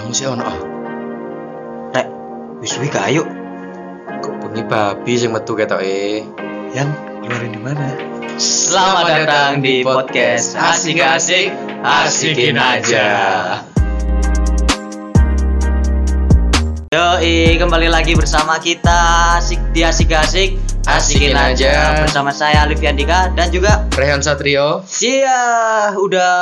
Kamu sih ono. ah. Rek, wis suwi gak ayo. Kok bengi babi sing metu ketoke. Yang keluarin di mana? Selamat datang di podcast Asik-asik, asikin aja. Yoi, kembali lagi bersama kita Asik di Asik-asik Asikin aja. Bersama saya Alif Yandika Dan juga Rehan Satrio Iya, udah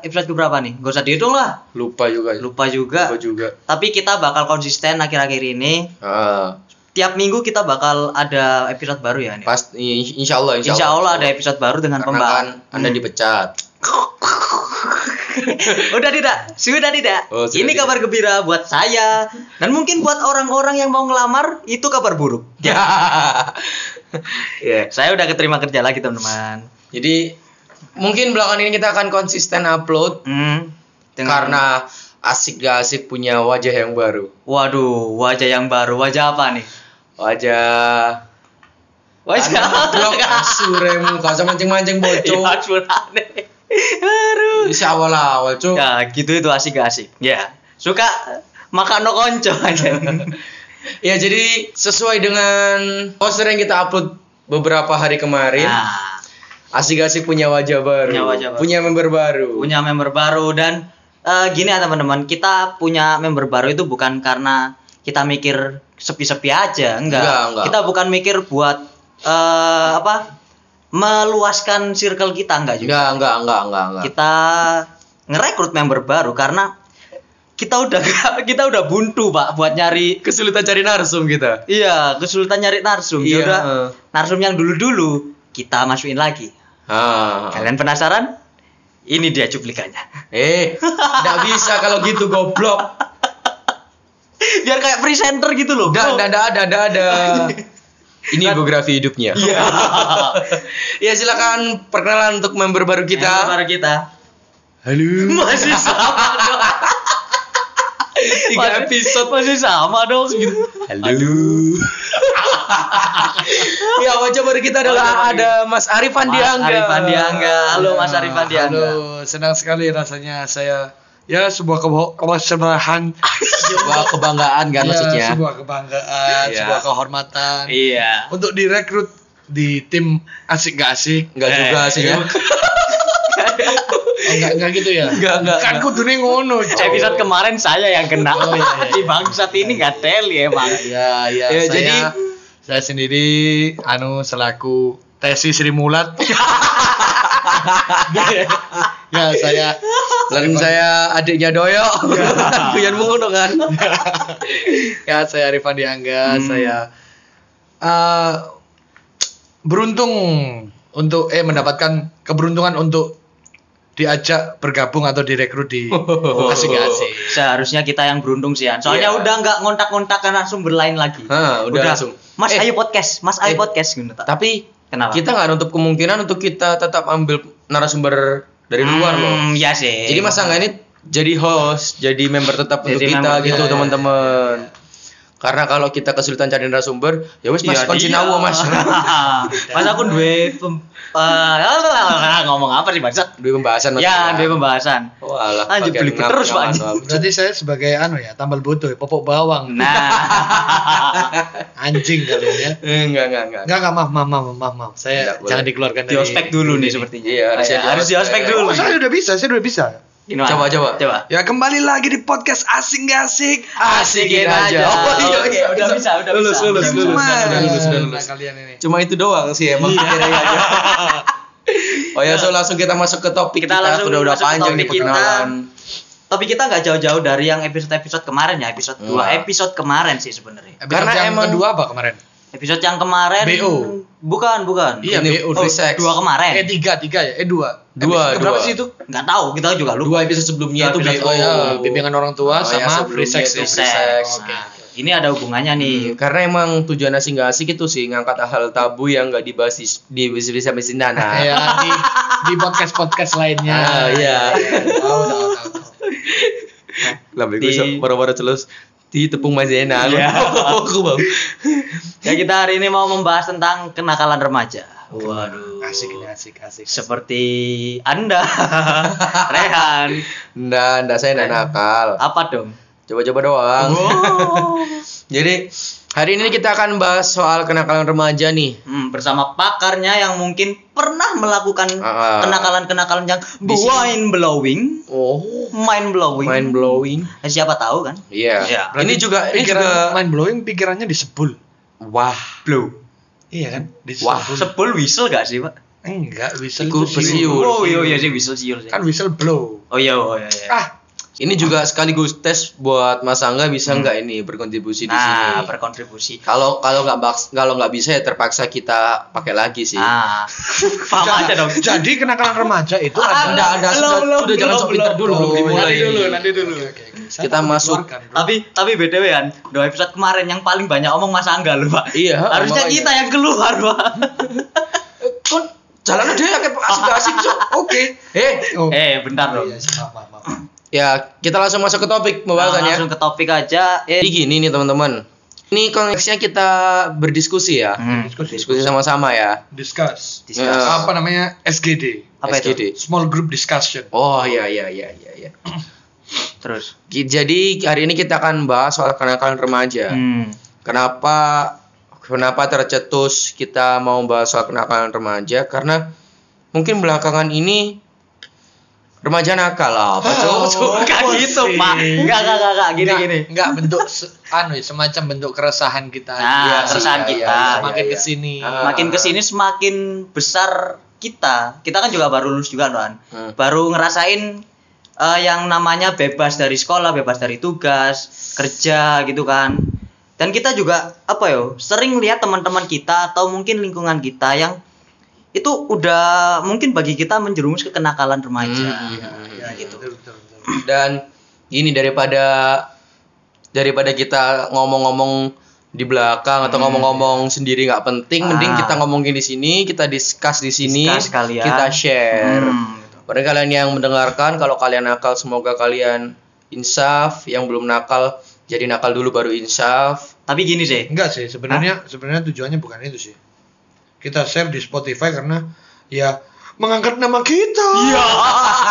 episode keberapa nih? Gak usah dihitung lah lupa juga. Lupa juga Lupa juga. Tapi kita bakal konsisten akhir-akhir ini Ah, Tiap minggu kita bakal ada episode baru ya nih pas i- insya Allah Insya Allah ada episode baru dengan kan pembahasan Anda Hmm. dipecat. Udah tidak? Sudah tidak? Oh, sudah Ini tidak. kabar gembira buat saya dan mungkin buat orang-orang yang mau ngelamar itu kabar buruk. Ya. Ya. Saya udah keterima kerja lagi teman-teman. Jadi mungkin belakangan ini kita akan konsisten upload dengan- karena asik gak asik punya wajah yang baru. waduh wajah yang baru wajah apa nih? Wajah Wajah blok asuremu gak usah mancing-mancing bocor. Ya, curane. Aduh. Bisa awal-awal, Cuk. Ya gitu itu asik gak asik. Ya suka makan no konco aja. Ya jadi sesuai dengan poster yang kita upload beberapa hari kemarin, Nah, asik-asik punya wajah baru, Punya wajah baru. punya member baru. punya member baru dan eh, gini ya teman-teman kita punya member baru itu bukan karena kita mikir sepi-sepi aja enggak, Enggak, enggak. kita bukan mikir buat eh, apa meluaskan circle kita enggak juga Enggak, enggak, enggak, enggak, enggak. kita ngerekrut member baru karena kita udah kita udah buntu pak buat nyari Kesulitan cari narsum kita. iya kesulitan nyari narsum Iya. ya udah narsum yang dulu-dulu kita masukin lagi Ah. kalian penasaran ini dia cuplikannya Eh, enggak bisa kalau gitu goblok. biar kayak presenter gitu loh enggak ada, ada, ada. Ini biografi hidupnya. Iya. ya silakan perkenalan untuk member baru Kita kita. baru kita. Halo. Masih sama dong. Tiga Masih- episode. masih sama dong gitu. Halo. ya wajah baru kita adalah baru ada Mas Arif Mas Andiangga. Arif Andiangga. Halo Mas Arif Andiangga. Halo, senang sekali rasanya saya ya sebuah kesenangan Sebuah kebanggaan kan ya, maksudnya. sebuah kebanggaan, Iya. sebuah kehormatan Iya. untuk direkrut di tim asik gak asik. Enggak juga Eh, sih ya. Oh, enggak enggak gitu ya? Enggak, enggak, Kan enggak. kudune ngono. Cok. Episode kemarin saya yang kena. Oh, iya, iya. Di bangsat ini nggak teli emang. Ya, ya, Ya, saya, jadi saya sendiri anu selaku Tesi Sri Mulat. ya, saya Dan saya adiknya Doyo. Kuyan ngono kan. ya saya Arifan Diangga, Hmm. saya eh, beruntung untuk eh mendapatkan keberuntungan untuk diajak bergabung atau direkrut di asik asik. Seharusnya kita yang beruntung sih. Soalnya Iya. udah nggak ngontak-ngontak kan langsung berlain lagi. Hah, udah langsung. Mas Eh, ayo podcast, Mas ayo eh, podcast gitu. Tapi Kenapa? kita nggak nutup kemungkinan untuk kita tetap ambil narasumber dari luar loh. Hmm, ya sih. Jadi masa nggak ini jadi host, jadi member tetap untuk Jadi kita member, gitu iya, iya, teman-teman. Karena kalau kita kesulitan cari narasumber, ya wes mas Ya, iya. nawo mas. Mas aku duwe pem, eh, ngomong apa sih bangsat? Dua pembahasan mas. Ya, duwe pembahasan. Walah. Anjir, belibet ngap- terus, Pak. Berarti saya sebagai anu ya, tambal butuh, popok bawang, Nah, anjing kalian ya. Enggak, enggak, enggak. Enggak, enggak, maaf, maaf, maaf, maaf, maaf. Saya jangan dikeluarkan di ospek dulu nih sepertinya. Iya, harus di ospek diospek. dulu. Oh, saya udah bisa, saya udah bisa. Gimana? Coba, coba. Coba. Ya kembali lagi di podcast asing gak asik. Asikin aja. Oh, iya, Oh, iya, udah bisa, udah lulus, bisa. lulus, lulus, udah lulus, udah lulus. Nah, kalian ini. Cuma itu doang sih emang. Kira-kira aja. Oh ya, so langsung kita masuk ke topik Kita kita. langsung udah udah panjang nih topik perkenalan. Tapi kita nggak jauh-jauh dari yang episode-episode kemarin ya, episode 2. Enggak. Episode kemarin sih sebenarnya. Karena yang emang- kedua apa kemarin? Episode yang kemarin BO. Bukan, bukan. Iya, Ini BO. free sex. Dua kemarin. Eh tiga, tiga ya? Eh dua. Dua, Episode berapa dua. sih itu? Nggak tahu, kita juga lupa. Dua episode sebelumnya itu Dua episode BO. Oh ya, bimbingan orang tua Oh, ya, sama sebelumnya free sex. itu ya. Free sex. sex. Nah, ini ada hubungannya nih. Hmm, karena emang tujuan asing gak asik itu sih ngangkat hal tabu yang gak dibahas di, di bisa bisa dana. ya di di podcast podcast lainnya. Ah, iya. Tahu tahu tahu. Di- gue baru-baru celus di tepung maizena. Iya. Aku bau. Ya kita hari ini mau membahas tentang kenakalan remaja. Waduh. Asik ini asik asik. Seperti Anda, Rehan. Nggak, nggak saya nggak nakal. Apa dong? Coba-coba doang. Oh. Jadi hari ini kita akan bahas soal kenakalan remaja nih. Hmm, bersama pakarnya yang mungkin pernah melakukan Ah. kenakalan-kenakalan yang Di sini. mind blowing, Oh, mind blowing. mind blowing. Eh, Siapa tahu kan? Iya. Iya. Ini juga ini pikiran juga mind blowing pikirannya disebul. wah. Blow. Iya kan? Wah, Disebul. Sebel whistle gak sih, Pak? Enggak, whistle itu siul. Oh iya iya sih whistle siul sih. Kan whistle blow. Oh iya oh iya iya. Ah, Ini juga sekaligus tes buat Mas Angga bisa nggak ini berkontribusi di Nah, sini. berkontribusi. Kalau kalau nggak kalau nggak bisa ya terpaksa kita pakai lagi sih. Ah. Paham aja dong. Jadi kenakalan remaja itu Ah, ada Anda Anda Belum, sudah, belum, sudah jangan belum, sok pintar dulu belum Oh, dimulai. nanti dulu, nanti dulu. Saya Kita masuk. Tapi tapi BTW kan, dua episode kemarin yang paling banyak omong Mas Angga loh, Pak. Iya, Harusnya makanya. kita yang keluar, Pak. Kon jalan aja ya kayak asik-asik. Oke. Eh, Oh. Eh, bentar Oh, dong. iya, maaf, maaf, maaf. Ya kita langsung masuk ke topik pembahasan ya. Langsung ke topik aja. Eh, Jadi gini nih teman-teman. Ini konteksnya kita berdiskusi ya. Hmm. Diskusi. Diskusi sama-sama ya. Discuss. Discuss. Ya. Apa namanya? SGD. Apa itu? SGD. Small group discussion. Oh iya iya iya iya iya. Terus. Jadi hari ini kita akan bahas soal kenakalan remaja. Hmm. Kenapa kenapa tercetus kita mau bahas soal kenakalan remaja? Karena mungkin belakangan ini remaja nakal lah. Apa Oh? Bukan apa gitu, sih? Pak. Enggak, enggak, enggak, enggak. Gini, Enggak, gini. enggak bentuk se- anu ya, semacam bentuk keresahan kita. Nah, Iya sih, keresahan iya, kita. iya, iya, Semakin iya. ke sini. Ah. Makin ke sini semakin besar kita. Kita kan juga baru lulus juga, kan. Hmm. Baru ngerasain eh, yang namanya bebas dari sekolah, bebas dari tugas, kerja gitu kan. Dan kita juga apa yo, sering lihat teman-teman kita atau mungkin lingkungan kita yang itu udah mungkin bagi kita menjerumus ke kenakalan remaja. Hmm, Iya, iya, gitu. betul, betul, betul. Dan ini daripada daripada kita ngomong-ngomong di belakang atau ngomong-ngomong sendiri nggak penting, mending Ah. kita ngomongin di sini, kita discuss di sini, Discuss kita share. Hmm, gitu. Pada kalian yang mendengarkan, kalau kalian nakal semoga kalian insaf, yang belum nakal jadi nakal dulu baru insaf. Tapi gini sih. Enggak sih, sebenarnya sebenarnya tujuannya bukan itu sih. Kita share di Spotify karena ya mengangkat nama kita. Iya.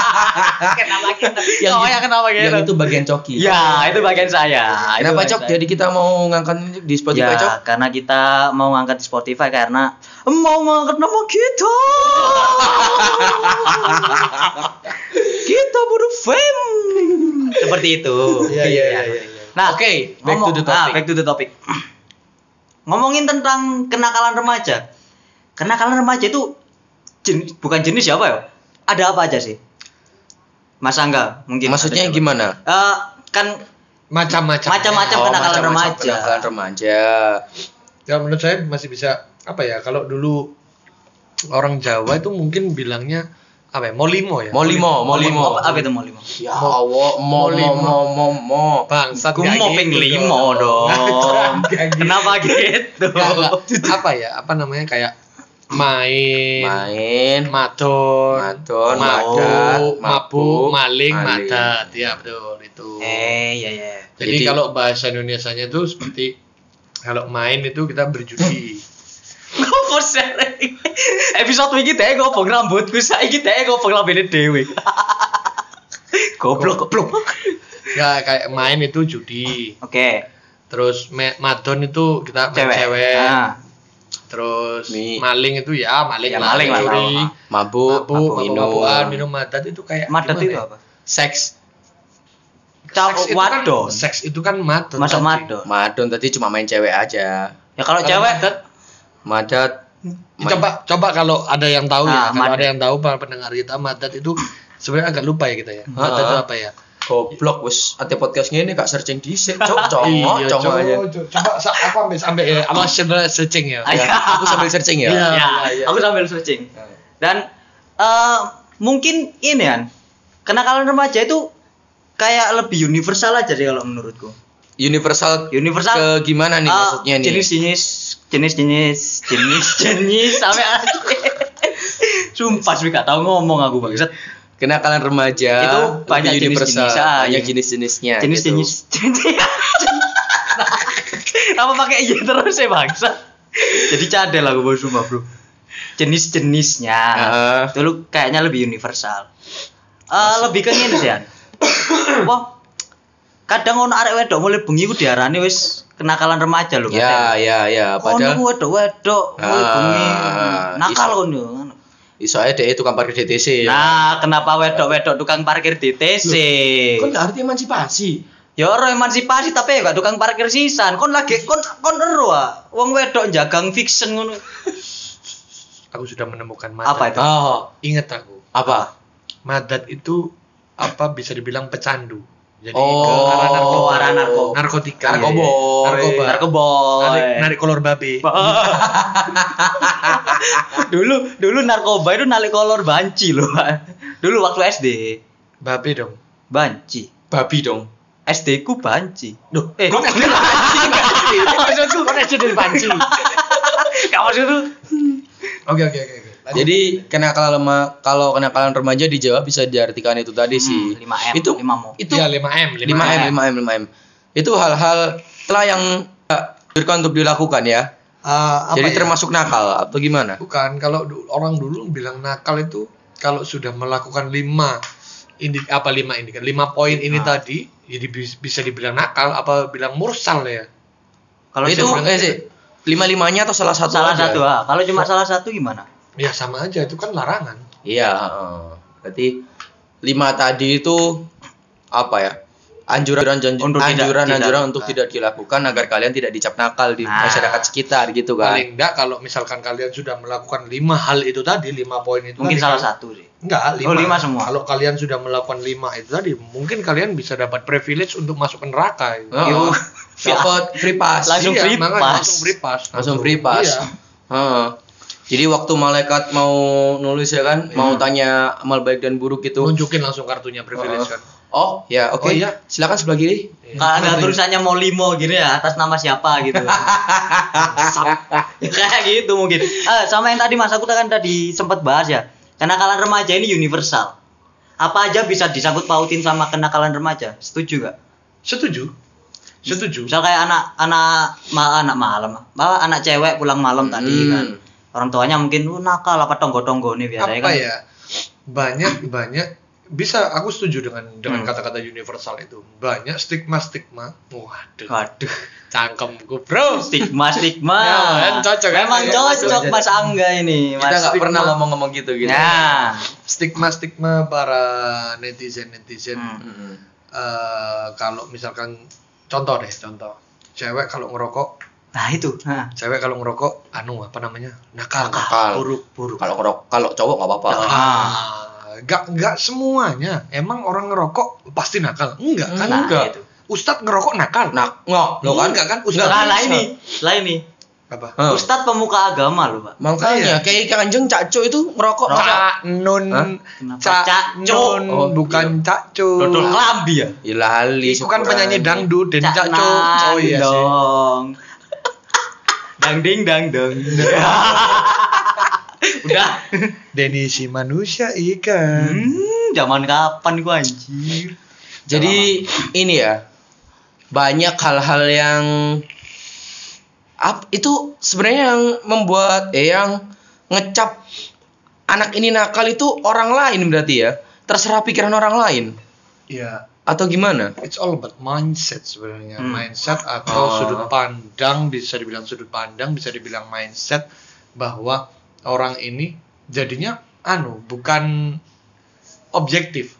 kenapa kita? Yang oh, itu- ya kenapa gitu? Yang itu bagian coki. Ya, itu bagian saya. Kenapa cok? Jadi kita mau ngangkat di Spotify ya, cok? karena kita mau ngangkat di Spotify karena mau ngangkat nama kita. kita butuh fame. Seperti itu. Iya, iya, iya, iya, iya. Nah, Oke, back ngomong- to the nah, topic. back to the topic. Ngomongin tentang kenakalan remaja. Kenakalan remaja itu jenis, bukan jenis ya apa ya? Ada apa aja sih? Mas Angga, mungkin. Maksudnya gimana? Eh, kan Macam-macam. Macam-macam. Oh, kenakalan macam-macam remaja. Kenakalan remaja. Ya menurut saya masih bisa apa ya? Kalau dulu orang Jawa itu mungkin bilangnya apa ya? Molimo ya. Molimo, molimo. apa, apa itu mau lima? Ya Allah, mo mo mo mo. Bangsat. Gue mau gitu ping limo dong. Gitu. Kenapa gitu? Apa ya? Apa namanya kayak main, Main, madon, Madon, mabuk, madat, mabuk, maling, madat. Ya betul itu. Eh, ya ya. Jadi, Jadi- kalau bahasa Indonesianya itu seperti kalau main itu kita berjudi. Ngopo sering? Episode iki teh ngopong rambutku saiki teh ngopong lambene dhewe. Goblok goblok. ya kayak main itu judi. Oke, Terus me- madon itu kita cewek. cewek. Nah, Terus Mi. maling itu ya maling Ya, maling lah, curi. mabuk, Mabuk, minum, mabuk-mabukan, minum madat itu kayak madat itu ya? apa? seks. Caw Seks itu kan- wadon. Seks itu kan madon. Masuk tadi. madon. Madon tadi cuma main cewek aja. Ya kalau Kalau cewek madat, Madat Ya, coba coba kalau ada yang tahu Nah, ya, kalau madat. ada yang tahu para pendengar kita madat itu sebenarnya agak lupa ya kita ya. Madat itu Ah. apa ya? Goblok wes ate podcast ini kak searching di cok cok Iya, cok coba, aku ambil sampai ya, apa sebenarnya searching ya. Ayo. Ya, aku sambil searching ya. Iya. ya, iya. aku sambil searching. Dan eh, mungkin ini kan kenakalan remaja itu kayak lebih universal aja sih kalau menurutku. Universal Universal ke gimana nih eh, maksudnya nih? Jenis-jenis jenis-jenis jenis-jenis sampai Sumpah sih gak tahu ngomong aku bangsat. Kenakalan remaja Itu banyak universal, jenis-jenis, ah, banyak iya. jenis-jenisnya. Jenis-jenis Apa pakai iya terus ya bangsat? Jadi cadel aku bos sumpah, Bro. Jenis-jenisnya. Heeh. itu lu kayaknya lebih universal. Eh lebih ke ini sih. Wah, kadang ono arek wedok mulai bengi ku diarani wis kenakalan remaja lho Ya, ya, ya. Padahal ono wedok-wedok mulai Ah, bengi nakal iso. ngono. Iso aja deh tukang parkir DTC. ya. Nah, kenapa wedok-wedok tukang parkir di TC? Kan arti emansipasi. Ya ora emansipasi tapi ya gak tukang parkir sisan. Kon lagi kon kon ero ah. Wong wedok jagang fiction ngono. Aku sudah menemukan madat. Apa itu? Oh, Ingat aku. apa? Madat itu apa bisa dibilang pecandu. Jadi Oh, ke arah narkoba. oh, arah narko- narkotika. Narkoboy. Narkoba. Narkoboy. Narik, narik kolor babi. dulu dulu narkoba itu narik kolor banci loh. Dulu waktu SD. Babi dong. Banci. Babi dong. SD ku banci. Duh, eh. Kok SD banci? maksudku Kok SD dari banci? Gak maksudku. Oke oke oke. oke. Jadi kenakalan lema, kalau kenakalan remaja dijawab bisa diartikan itu tadi sih. 5M, Itu 5 mo. itu Iya 5M, 5 m 5 m 5 m. Itu hal-hal telah yang eh, dianjurkan untuk dilakukan ya. Ah, apa Jadi ya? termasuk nakal atau gimana? Bukan, kalau du- orang dulu bilang nakal itu kalau sudah melakukan lima indik apa lima indikat lima poin ini Nah. tadi jadi bis- bisa dibilang nakal apa bilang mursal ya Kalau itu cuma eh sih lima limanya atau salah satu salah aja? satu ah. Kalau cuma salah satu gimana? Ya sama aja itu kan larangan Iya, heeh. berarti lima tadi itu apa ya? Anjuran anjuran Untuk tidak- anjuran, tidak anjuran dilakukan. untuk tidak dilakukan agar kalian tidak dicap nakal di Nah. masyarakat sekitar gitu kan. paling enggak kalau misalkan kalian sudah melakukan lima hal itu tadi lima poin itu Mungkin tadi, salah kalau- satu sih. enggak lima. Oh, lima semua. kalau kalian sudah melakukan lima itu tadi mungkin kalian bisa dapat privilege untuk masuk ke neraka itu. Heeh. Yo. Dapat free pass. Langsung Iya, free pass. langsung free pass Langsung free pass. iya. Heeh. Jadi waktu malaikat mau nulis ya kan, mau tanya amal baik dan buruk itu. nunjukin langsung kartunya privilege Heeh. kan Oh, ya oke. Oh, iya. Silakan sebelah kiri. Kalau ada tulisannya mau limo gini ya atas nama siapa gitu. Ya, kayak gitu mungkin. Ah, sama yang tadi Mas aku kan tadi sempat bahas ya. Kenakalan remaja ini universal. Apa aja bisa disangkut pautin sama kenakalan remaja? Setuju gak? setuju setuju Misal kayak anak anak ma, anak malam, apa anak cewek pulang malam tadi Hmm. kan. Orang tuanya mungkin "Oh, nakal apa tonggo-tonggo nih biasanya apa kan. ya banyak banyak bisa aku setuju dengan dengan Hmm. kata-kata universal itu banyak stigma stigma waduh Waduh, cangkemku bro stigma stigma. Ya, kan cocok, kan? Memang Ya, cocok cocok. Mas Angga ini, Kita Mas. nggak stigma. pernah ngomong-ngomong gitu gitu. Nah, stigma stigma para netizen netizen Hmm. Mm-mm. kalau misalkan contoh deh contoh cewek kalau ngerokok nah itu. Nah, cewek kalau ngerokok anu apa namanya nakal Nakal. buruk buruk. Kalau ngerok, kalau cowok nggak apa-apa. Ah, nggak nggak semuanya emang orang ngerokok pasti nakal enggak kan Nah, enggak itu. Ustadz ngerokok nakal Nah, nggak, lo kan enggak kan Enggak, Ustadz lah, lah ini, lah ini. apa Hah. Ustadz pemuka agama loh, Pak. Makanya kayak kanjeng Cakco itu ngerokok. Rokok. Cak Nun Hah? Kenapa Cak Cak Cuk? Nun Oh, bukan Cak Cuk Dodol kelambi ya? Ya lali. itu kan syukuran. penyanyi dangdut dan Cak Cak Cuk oh iya sih dong. Dang ding dang dong. Udah. Denny si manusia ikan Hmm, zaman kapan gua anjir? Jadi ini ya banyak hal-hal yang ap, itu sebenarnya yang membuat eh yang ngecap anak ini nakal itu orang lain berarti ya terserah pikiran orang lain ya atau gimana? it's all about mindset sebenarnya Hmm. mindset atau Oh. sudut pandang bisa dibilang sudut pandang bisa dibilang mindset bahwa orang ini jadinya anu bukan objektif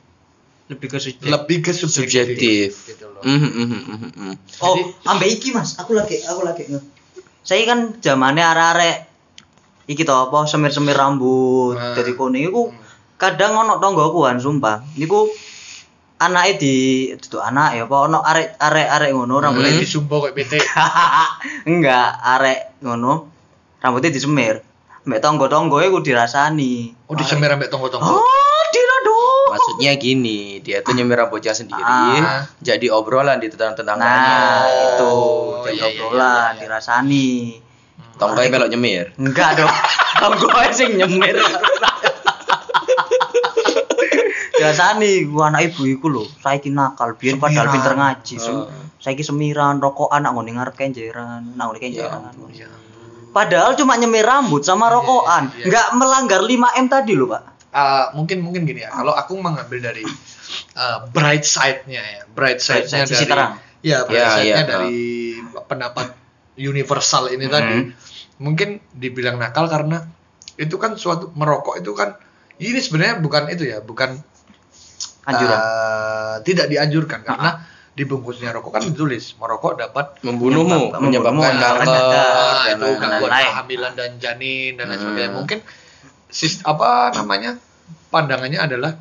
Lebih ke subjek. lebih ke subjektif, Subjektif. gitu loh. Mhm, mhm, mhm, mhm. Oh, Jadi- ambek iki Mas, aku lagi aku lagi nge. Saya kan zamannya arek-arek iki to apa semir-semir rambut Nah. dari kuning iku Hmm. kadang ono tonggoku kan sumpah. Niku anake di itu anak ya apa ono arek arek arek ngono rambutnya Mulai di disumbo kayak PT enggak arek ngono rambutnya disemir. Mbak tonggo-tonggo iku dirasani. oh disemir ambek tonggo-tonggo Oh, dirado. Maksudnya gini, dia tuh nyemir rambutnya sendiri, Ah. jadi obrolan di tetangga-tetangganya. Nah, itu Oh, jadi iya, iya, obrolan iya, iya. dirasani. Tonggonya melok nyemir. Enggak dong. Tonggo aja sing nyemir. Biasane gua anak ibu iku lho, saiki nakal, biyen padahal pinter ngaji. Oh. Saiki semiran, rokok anak ngene ngarep kenjeran, nang ngene kenjeran. Ya. Padahal cuma nyemir rambut sama rokokan, iya. enggak melanggar 5M tadi lho, Pak. uh, mungkin mungkin gini ya. Kalau aku mengambil dari uh, bright side-nya ya, bright side-nya side, sisi dari terang. ya bright Ya, side-nya ya, dari pendapat universal ini Hmm. tadi. Mungkin dibilang nakal karena itu kan suatu merokok itu kan ini sebenarnya bukan itu ya, bukan Anjuran. uh, tidak dianjurkan karena di bungkusnya rokok kan ditulis merokok dapat membunuhmu, Menyebab- menyebabkan kanker kanker, Ah, dan itu lain-lain. gangguan kehamilan dan janin dan lain Hmm. sebagainya. Mungkin sis apa namanya pandangannya adalah,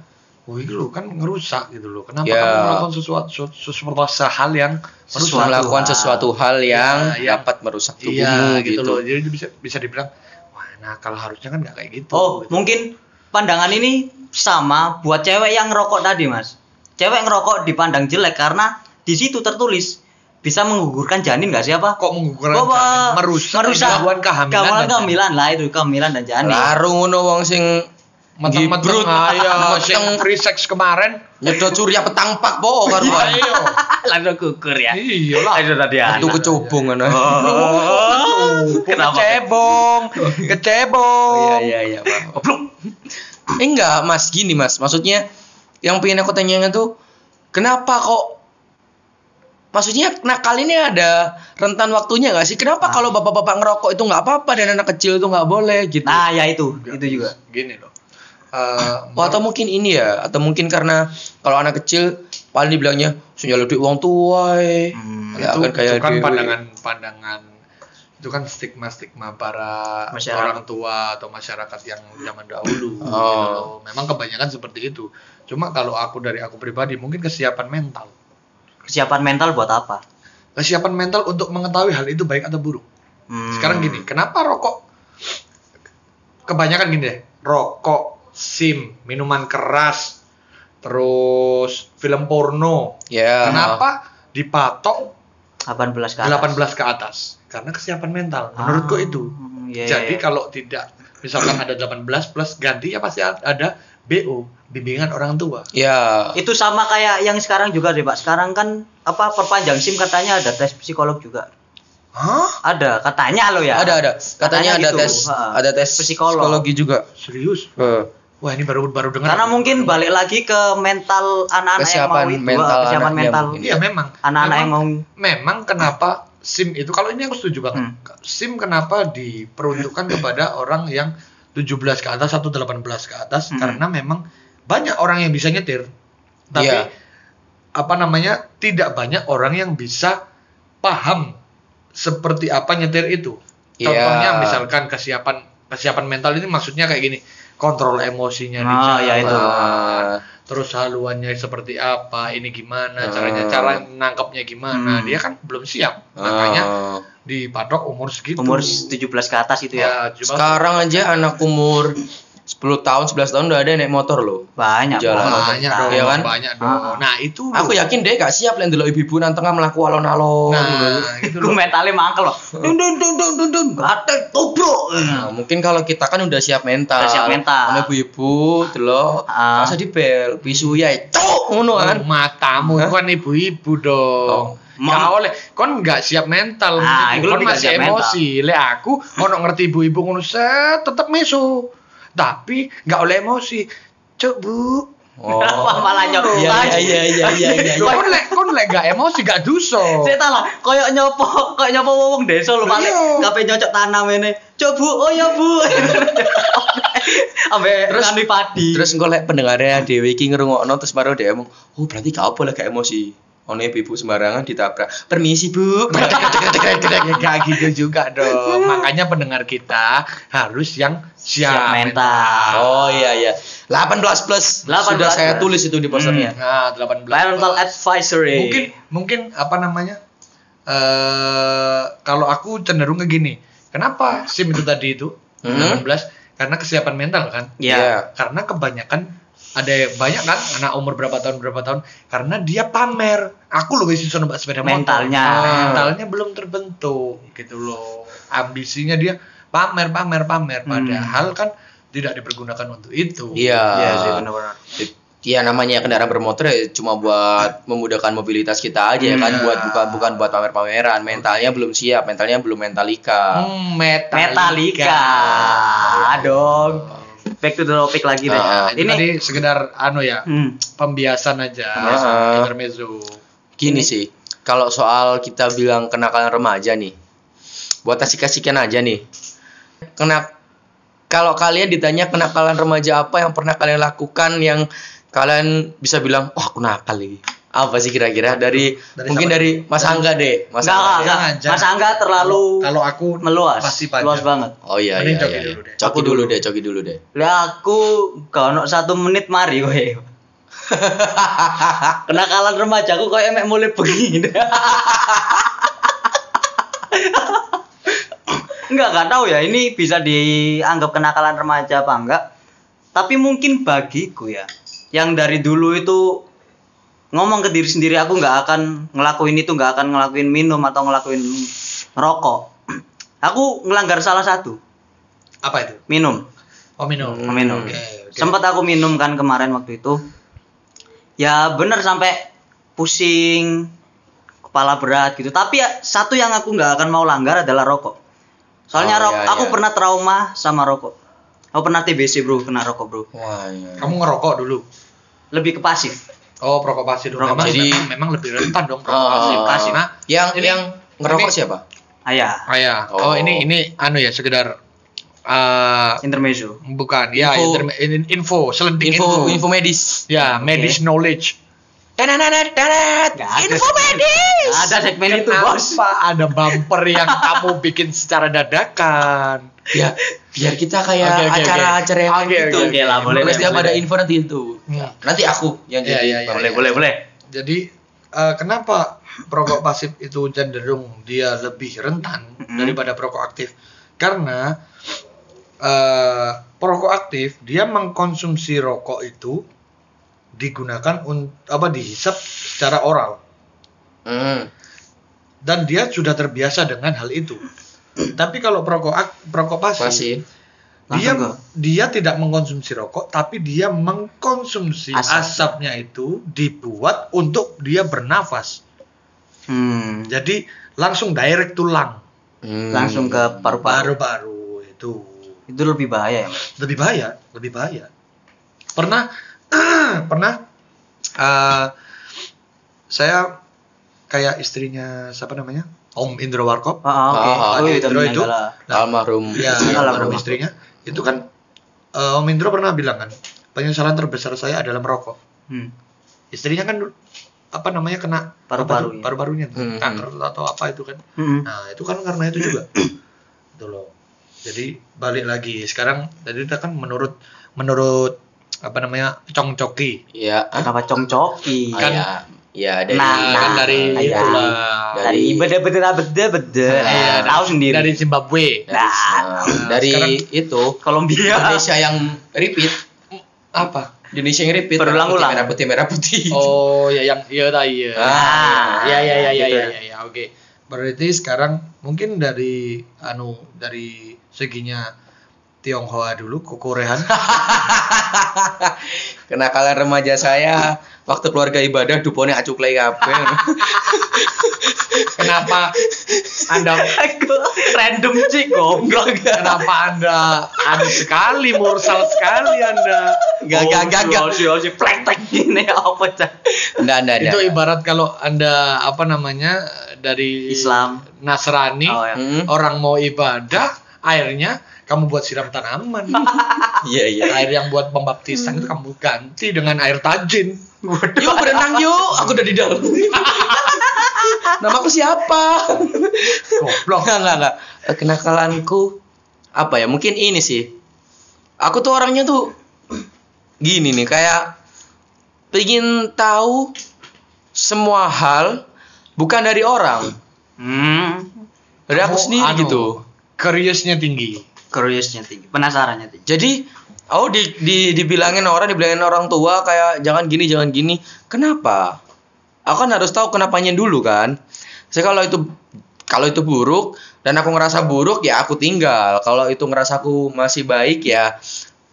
oh itu loh kan ngerusak gitu loh. Kenapa Ya. kamu melakukan sesuatu sesuatu, sesuatu hal yang merusak? melakukan sesuatu hal yang Ya, ya. dapat merusak tubuhmu Iya gitu, gitu. loh. Jadi bisa bisa dibilang, wah nah kalau harusnya kan nggak kayak gitu. Oh, gitu. mungkin pandangan ini sama buat cewek yang ngerokok tadi, Mas. Cewek ngerokok dipandang jelek karena di situ tertulis bisa menggugurkan janin nggak siapa? kok menggugurkan Kok, janin? merusak, gangguan kehamilan, Gangguan dan janin. kehamilan lah itu kehamilan dan janin. Laru ngono wong sing Meteng-meteng gibrut, ayo, sing free sex kemarin. nyedot surya petang pak po karuan. Ayo. Lalu gugur ya. Iya lah. Itu tadi Itu kecubung ngono. Oh, kenapa? Kecebong, kecebong. Oh, iya iya iya. Pak. Eh, enggak, Mas, gini Mas. Maksudnya yang pengen aku tanyain tuh kenapa kok Maksudnya nakal ini ada rentan waktunya nggak sih? Kenapa Nah. kalau bapak-bapak ngerokok itu nggak apa-apa dan anak kecil itu nggak boleh gitu? Nah, ya itu, itu juga. Gini loh. Eh, Oh, atau mungkin ini ya, atau mungkin karena kalau anak kecil paling dibilangnya sudah lebih uang tua, eh." Hmm, Ya, itu, kan kayak itu kan dewe. pandangan pandangan itu kan stigma stigma para Masyarakat. orang tua atau masyarakat yang zaman dahulu gitu Oh. loh. memang kebanyakan seperti itu cuma kalau aku dari aku pribadi mungkin kesiapan mental Kesiapan mental buat apa? kesiapan mental untuk mengetahui hal itu baik atau buruk Hmm. sekarang gini kenapa rokok kebanyakan gini deh rokok sim minuman keras terus film porno Ya. kenapa dipatok 18 ke atas. 18 ke atas karena kesiapan mental menurutku Ah, itu iya, jadi iya. kalau tidak misalkan ada 18 plus ganti ya pasti ada BO bimbingan orang tua Ya. itu sama kayak yang sekarang juga deh pak sekarang kan apa perpanjang sim katanya ada tes psikolog juga Hah? ada katanya lo ya Ada ada. Katanya, ada gitu, tes ha. ada tes Psikolog. psikologi juga. serius Eh, wah ini baru baru dengar karena mungkin balik lagi ke mental anak-anak yang mau Kesiapan itu mental kesiapan anaknya mental iya memang anak-anak yang memang, mau memang kenapa SIM itu kalau ini aku setuju banget Hmm. SIM kenapa diperuntukkan kepada orang yang 17 ke atas atau 18 ke atas Hmm. karena memang banyak orang yang bisa nyetir tapi Iya. apa namanya tidak banyak orang yang bisa paham seperti apa nyetir itu Iya. contohnya misalkan kesiapan kesiapan mental ini maksudnya kayak gini kontrol emosinya di Ah, jalan ya itu. Terus haluannya seperti apa ini gimana Ah. caranya cara nangkapnya gimana Hmm. dia kan belum siap makanya Ah. dipatok umur segitu umur 17 ke atas itu ya, ya Sekarang aja anak umur 10 tahun, 11 tahun udah ada yang naik motor loh. banyak Jalan. Banyak dong Iya kan? banyak dong Ah. nah itu Aku yakin deh gak siap lain dulu ibu-ibu nang tengah melaku alon-alon. nah itu loh mentalnya mangkel loh. Dun dun dun dun dun dun. Gatel tubruk. Nah, mungkin kalau kita kan udah siap mental. Udah siap mental. Sama ibu-ibu, delok, Ah. masa dibel, bisu ya, cuk, ngono kan. matamu Hah? kan ibu-ibu dong Oh. Nggak oleh, kon nggak siap mental, Ah, kon masih emosi. Le aku, ono ngerti ibu-ibu ngono set, tetep mesu. Tapi nggak oleh emosi. Cuk bu, Oh. Kenapa malah nyok? Iya iya iya iya iya. Loh, kon lek kon lek nggak emosi nggak duso. Saya tahu lah, koyok nyopo, koyok nyopo wong desa lho paling Iya. kabeh nyocok tanam ini. Cok Bu, oh ya Bu. Ambe Terus- padi. Terus engko lek pendengarnya Dewi iki ngrungokno terus baru dia ngomong, "Oh, berarti gak apa lah gak emosi." Ono ibu sembarangan ditabrak. Permisi, Bu. Nggak gitu juga dong. Makanya pendengar kita harus yang siap, Siap mental. Oh iya iya. 18 plus. 18 Sudah saya plus. tulis itu di posternya. Nah, 18 Parental advisory. mungkin mungkin apa namanya eh kalau aku cenderung ke gini kenapa sim itu tadi itu Hmm. 18 karena kesiapan mental kan ya. karena kebanyakan ada banyak kan anak umur berapa tahun berapa tahun karena dia pamer aku loh bisa numpak sepeda motor Mentalnya. Ah, mentalnya belum terbentuk gitu loh ambisinya dia pamer pamer pamer Hmm. padahal kan tidak dipergunakan untuk itu Iya. Iya sih benar-benar. Iya namanya kendaraan bermotor ya cuma buat memudahkan mobilitas kita aja ya kan Hmm. buat bukan bukan buat pamer-pameran. Mentalnya belum siap, mentalnya belum mentalika. Hmm, Metallica. Metallica. Dong. Back to the topic lagi deh. Ah, Ini tadi sekedar anu ya, hmm, pembiasan aja, Ah. intermezzo. Gini sih, kalau soal kita bilang kenakalan remaja nih, buat asik-asikan aja nih. Kena kalau kalian ditanya kenakalan remaja apa yang pernah kalian lakukan yang kalian bisa bilang, wah aku nakal ini. Apa sih kira-kira dari, Dari mungkin dari Mas Angga deh, Mas enggak, Angga. enggak, enggak. Mas Angga terlalu Kalau aku meluas. pasti panjang. Luas banget. Oh iya Mending iya. coki iya, dulu iya. deh. Coki dulu dulu. deh, coki dulu deh. Lah aku ono satu menit mari kowe. Kenakalan remaja aku kayak emek mulai begini. enggak, enggak tahu ya ini bisa dianggap kenakalan remaja apa enggak. Tapi mungkin bagiku ya, yang dari dulu itu ngomong ke diri sendiri aku nggak akan ngelakuin itu, nggak akan ngelakuin minum atau ngelakuin ngerokok. Aku ngelanggar salah satu, Apa itu? minum. Oh minum. Hmm. minum. Oke, oke. Sempat aku minum kan kemarin waktu itu. Ya bener sampai pusing, kepala berat gitu. Tapi ya satu yang aku nggak akan mau langgar adalah rokok. Soalnya Oh, rok- iya, aku iya. pernah trauma sama rokok. Aku pernah TBC bro, kena rokok bro. Wah, iya. Kamu ngerokok dulu. Lebih ke pasif. Oh, perokok pasif dulu. Perokok Memang, pasif. memang, memang lebih rentan dong perokok Oh, pasif. pasif. Karena yang ini- yang ngerokok ini- siapa? Ayah, Ah ya. Oh. Oh, ini ini anu ya sekedar eh intermezzo. bukan ya Info. interme- in- info, selentik Info info. info medis. Ya, medis knowledge. Tenet tenet. Nggak ada. Segmen itu bos. Kenapa ada bumper yang kamu bikin secara dadakan? Ya, biar kita kayak oke, oke. acara-acara yang Oke, gitu. oke, oke lah, boleh, boleh, setiap ada info nanti itu. Hmm. Nanti aku yang jadi. iya, iya. boleh, boleh, boleh. Jadi eh, kenapa perokok pasif itu cenderung dia lebih rentan Mm-mm. daripada perokok aktif? Karena eh, perokok aktif dia mengkonsumsi rokok itu digunakan untuk apa dihisap secara oral Hmm. dan dia sudah terbiasa dengan hal itu. Tapi kalau perokok ak- perokok pasif, Masih. dia Langsung dia tidak mengkonsumsi rokok tapi dia mengkonsumsi Asap. asapnya itu dibuat untuk dia bernafas. Hmm. Jadi langsung direct tulang Hmm. Langsung ke paru-paru. baru-baru itu Itu lebih bahaya ya. Lebih bahaya, lebih bahaya. Pernah pernah eh, saya kayak istrinya siapa namanya? Om Indro Warkop. Ah, oke. Ah, Oh, Indro itu itu. lah. almarhum. Ya, Almarhum. istrinya. Itu kan eh, Om Indro pernah bilang kan, penyesalan terbesar saya adalah merokok. Hmm. Istrinya kan apa namanya kena Paru-paru, ya. paru-parunya Hmm. kanker atau apa itu kan. Hmm. Nah, itu kan karena itu juga. Itu loh. Jadi balik lagi sekarang tadi kita kan menurut menurut apa namanya Cong Coki Iya. Kenapa congcoki? ah, ya. Ya dari Nah, kan nah, dari iya. itulah Dari- Dari beda beda beda beda. Iya, tahu sendiri. dari Zimbabwe. dari, Nah, nah, dari sekarang- itu Kolombia. Indonesia yang repeat Apa? Indonesia yang repeat Berulang-ulang. merah putih merah putih Oh, ya yang iya dah iya. Ah, ya ya ya ya gitu ya ya, ya, oke. Berarti sekarang mungkin dari anu dari seginya Tionghoa dulu kukurehan. kenakalan remaja saya waktu keluarga ibadah dupone acuklai kabeh Kenapa Anda random sih goblok. kenapa Anda aneh sekali, morsal sekali Anda? Gak, gak, gak, gak. Si si plek gini apa cah? enggak enggak Itu ibarat kalau Anda apa namanya dari Islam. Nasrani, Oh ya. Hmm, orang mau ibadah, airnya kamu buat siram tanaman. iya iya. Air yang buat pembaptisan itu kamu ganti dengan air tajin. yuk berenang yuk. Aku udah di dalam. Namaku siapa? Goblok. enggak enggak enggak kenakalanku apa ya? Mungkin ini sih. Aku tuh orangnya tuh gini nih kayak pengen tahu semua hal bukan dari orang. Hmm. dari aku Kamu, sendiri anu, gitu. Curiousnya tinggi. Curiousnya tinggi, penasarannya tinggi. jadi aku di, di dibilangin orang dibilangin orang tua kayak jangan gini jangan gini. Kenapa? Aku kan harus tahu kenapanya dulu kan. Saya kalau itu kalau itu buruk dan aku ngerasa buruk ya aku tinggal. Kalau itu ngerasa aku masih baik ya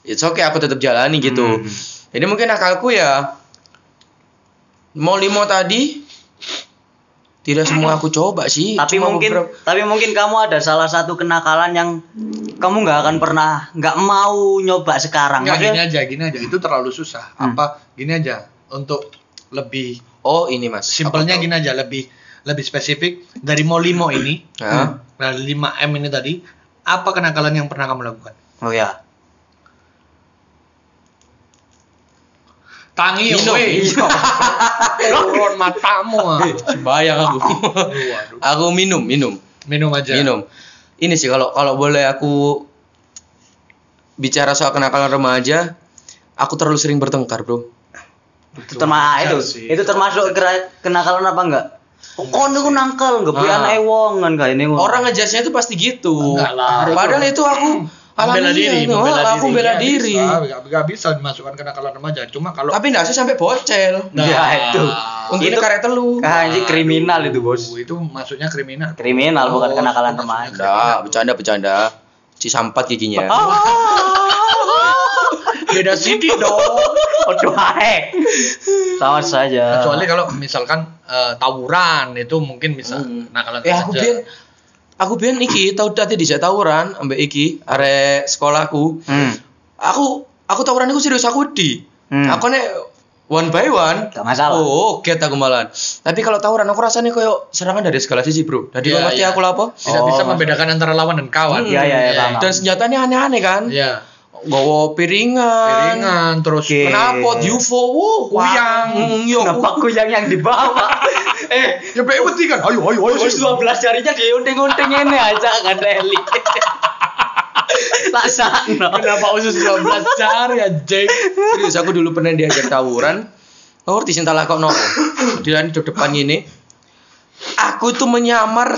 it's okay aku tetap jalani gitu. Hmm. jadi mungkin akalku ya mau limo tadi tidak semua aku coba sih. tapi Cuma mungkin beberapa- tapi mungkin kamu ada salah satu kenakalan yang kamu nggak akan pernah nggak mau nyoba sekarang Enggak gini aja, gini aja. Itu terlalu susah. Hmm. Apa gini aja untuk lebih Oh, ini Mas. simpelnya gini aja, lebih lebih spesifik dari Molimo ini. Hah? Dari 5M ini tadi, apa kenakalan yang pernah kamu lakukan? oh ya Tangi Minum. weh. Turun matamu. ah. Bayang aku. Aku minum, minum. Minum aja. Minum. Ini sih kalau kalau boleh aku bicara soal kenakalan remaja, aku terlalu sering bertengkar, Bro. itu termasuk wajar itu sih. itu termasuk kenakalan apa enggak oh itu nangkal nggak punya Ah. anak ewong kan kayak ini Orang ngejasnya itu pasti gitu. Enggak lah. Padahal itu aku Alamiah, diri, no, aku diri. bela Nggak diri. Bisa, nggak, nggak bisa dimasukkan kenakalan remaja. Cuma kalau Tapi enggak sih sampai bocel. Nah, ya itu Untuk itu karet telu. ah, ini kriminal itu bos itu maksudnya kriminal. kriminal bukan Oh, kenakalan itu maksudnya remaja Enggak, bercanda bercanda. Cisampat giginya. Beda sidik dong. Aduh, ae. sama saja Kecuali kalau misalkan eh, tawuran itu mungkin bisa Hmm. kenakalan Eh aku remaja. Aku biyen iki tau dadi dijak tawuran ambek iki arek sekolahku. hmm. Aku aku tawuran iku serius aku di. Hmm. Aku nek one by one. Gak masalah. Oh, get aku malan. Tapi kalau tawuran aku rasanya koyo serangan dari segala sisi, Bro. Jadi kau ngerti iya. aku lapo? Bisa Oh, bisa membedakan antara lawan dan kawan. Iya, iya, iya. Dan senjatanya aneh-aneh kan? Iya. Gowo piringan. Piringan terus Oke. Kenapa UFO? Wuh, Kuyang. Hmm, yo. Kenapa kuyang yang dibawa? eh, Ya bebet kan. Ayo ayo ayo. khusus 12 jarinya diunting-unting ini aja kan Eli. tak sakno. Kenapa usus 12 jari anjing? Serius aku dulu pernah diajak tawuran. Oh, ngerti sinta kok nopo. Di depan ini. Aku tuh menyamar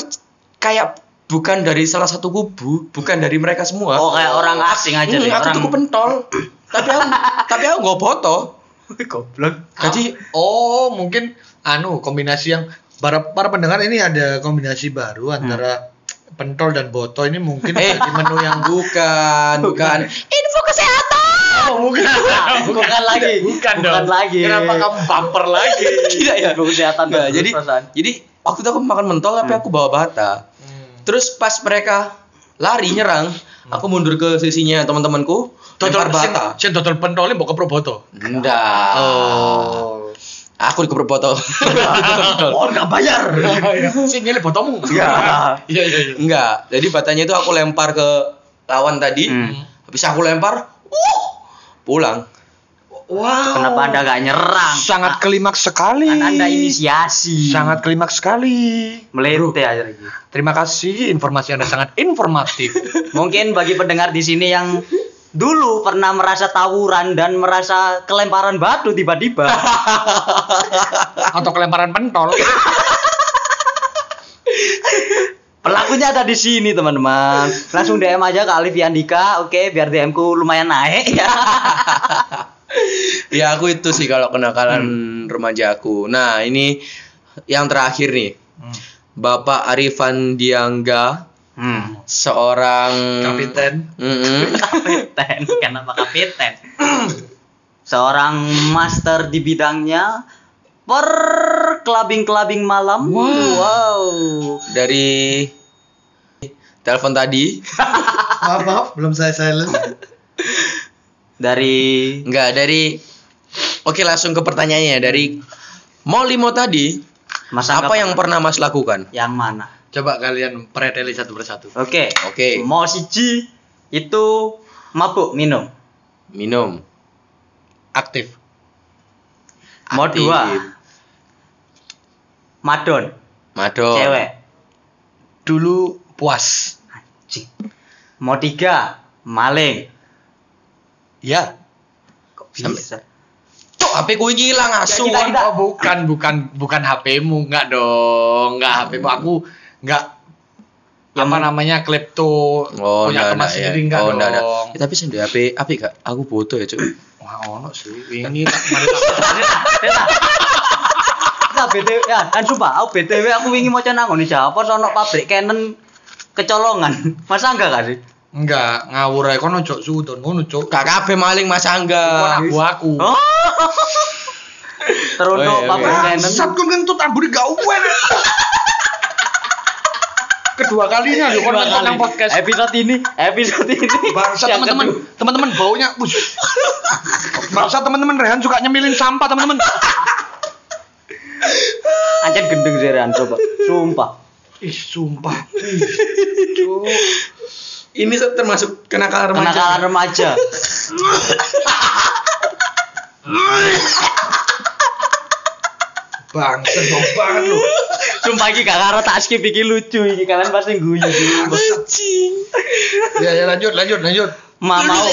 kayak bukan dari salah satu kubu, bukan dari mereka semua. Oh, kayak orang asing aja Hmm, deh. aku orang tuh pentol. tapi aku tapi aku nggak foto. goblok. Jadi Oh, mungkin anu kombinasi yang para para pendengar ini ada kombinasi baru antara pentol dan boto ini mungkin eh bagi menu yang bukan, bukan. Info kesehatan. Oh, bukan. bukan lagi. Bukan Bukan dong. lagi. Kenapa kamu bumper lagi? Tidak ya. Info kesehatan bagus, jadi perasaan. jadi waktu itu aku makan mentol tapi aku bawa bata. Hmm. Terus pas mereka lari nyerang, aku mundur ke sisinya teman-temanku, Total bata. Sen total pentolnya mau ke pro boto. Enggak. Oh. Aku dikepro botol. Oh, enggak bayar. Sing ngene botomu. Ya. Iya iya iya. Enggak. Jadi batanya itu aku lempar ke lawan tadi. Hmm. Habis aku lempar, uh, pulang. Wow. Kenapa Anda gak nyerang? sangat klimaks sekali. Kan Anda inisiasi. sangat klimaks sekali. melete aja lagi. Terima kasih informasi Anda sangat informatif. Mungkin bagi pendengar di sini yang dulu pernah merasa tawuran dan merasa kelemparan batu tiba-tiba. Atau kelemparan pentol. Pelakunya ada di sini teman-teman. Langsung DM aja ke Alif Yandika, oke, biar DM ku lumayan naik ya. Ya aku itu sih kalau kenakalan remaja aku. Nah ini yang terakhir nih. Hmm. Bapak Arifan Diangga, Hmm. seorang Kapiten. Kapiten, kenapa kapiten? Seorang master di bidangnya per kelabing-kelabing malam. Wow. dari telepon tadi. maaf maaf belum saya silent. Dari Enggak, dari Oke, langsung ke pertanyaannya dari mau limo tadi. Mas apa yang pernah Mas lakukan? yang mana? Coba kalian preteli satu persatu. Oke. Oke. Mau siji itu mabuk minum. Minum. Aktif. Mau dua madon, Madon. cewek. Dulu puas. Anjing. Mau tiga maling. Ya. Kok bisa? Cok, HP ku ini hilang asu. kita- kita- Oh, bukan bukan bukan HP-mu enggak dong. Enggak HP-mu aku enggak apa namanya klepto Oh, punya enggak, teman enggak, sendiri ya. enggak oh, dong. enggak, enggak. Ya, tapi sendiri HP, HP gak? Aku foto ya, Cuk. Wah, ono sih. Ini mari tak- Nah, BTW ya, kan sumpah, aku BTW aku wingi mau nang ngene Jawa, sono pabrik Canon kecolongan. Masa enggak kan sih? Enggak ngawur ae kono cok sudon ngono cok. Gak kabeh maling Mas Angga. aku aku. Oh. Terus iya. Canon. Sat kon kentut ambune gak uwen. kedua kalinya loh kon nonton podcast. Episode ini, episode ini. Bangsa teman-teman, teman-teman baunya. Bus. Bangsa teman-teman Rehan suka nyemilin sampah teman-teman. Anjir gendeng sih Rehan, coba. Sumpah. Ih, sumpah. Cuk. Ini termasuk kenakalan remaja. Kenakalan remaja. Bau banget lu. Sumpah iki gak karo tak skip iki lucu iki kalian pasti guyu. Anjing. Ya, ya lanjut, lanjut, lanjut. Ma mau.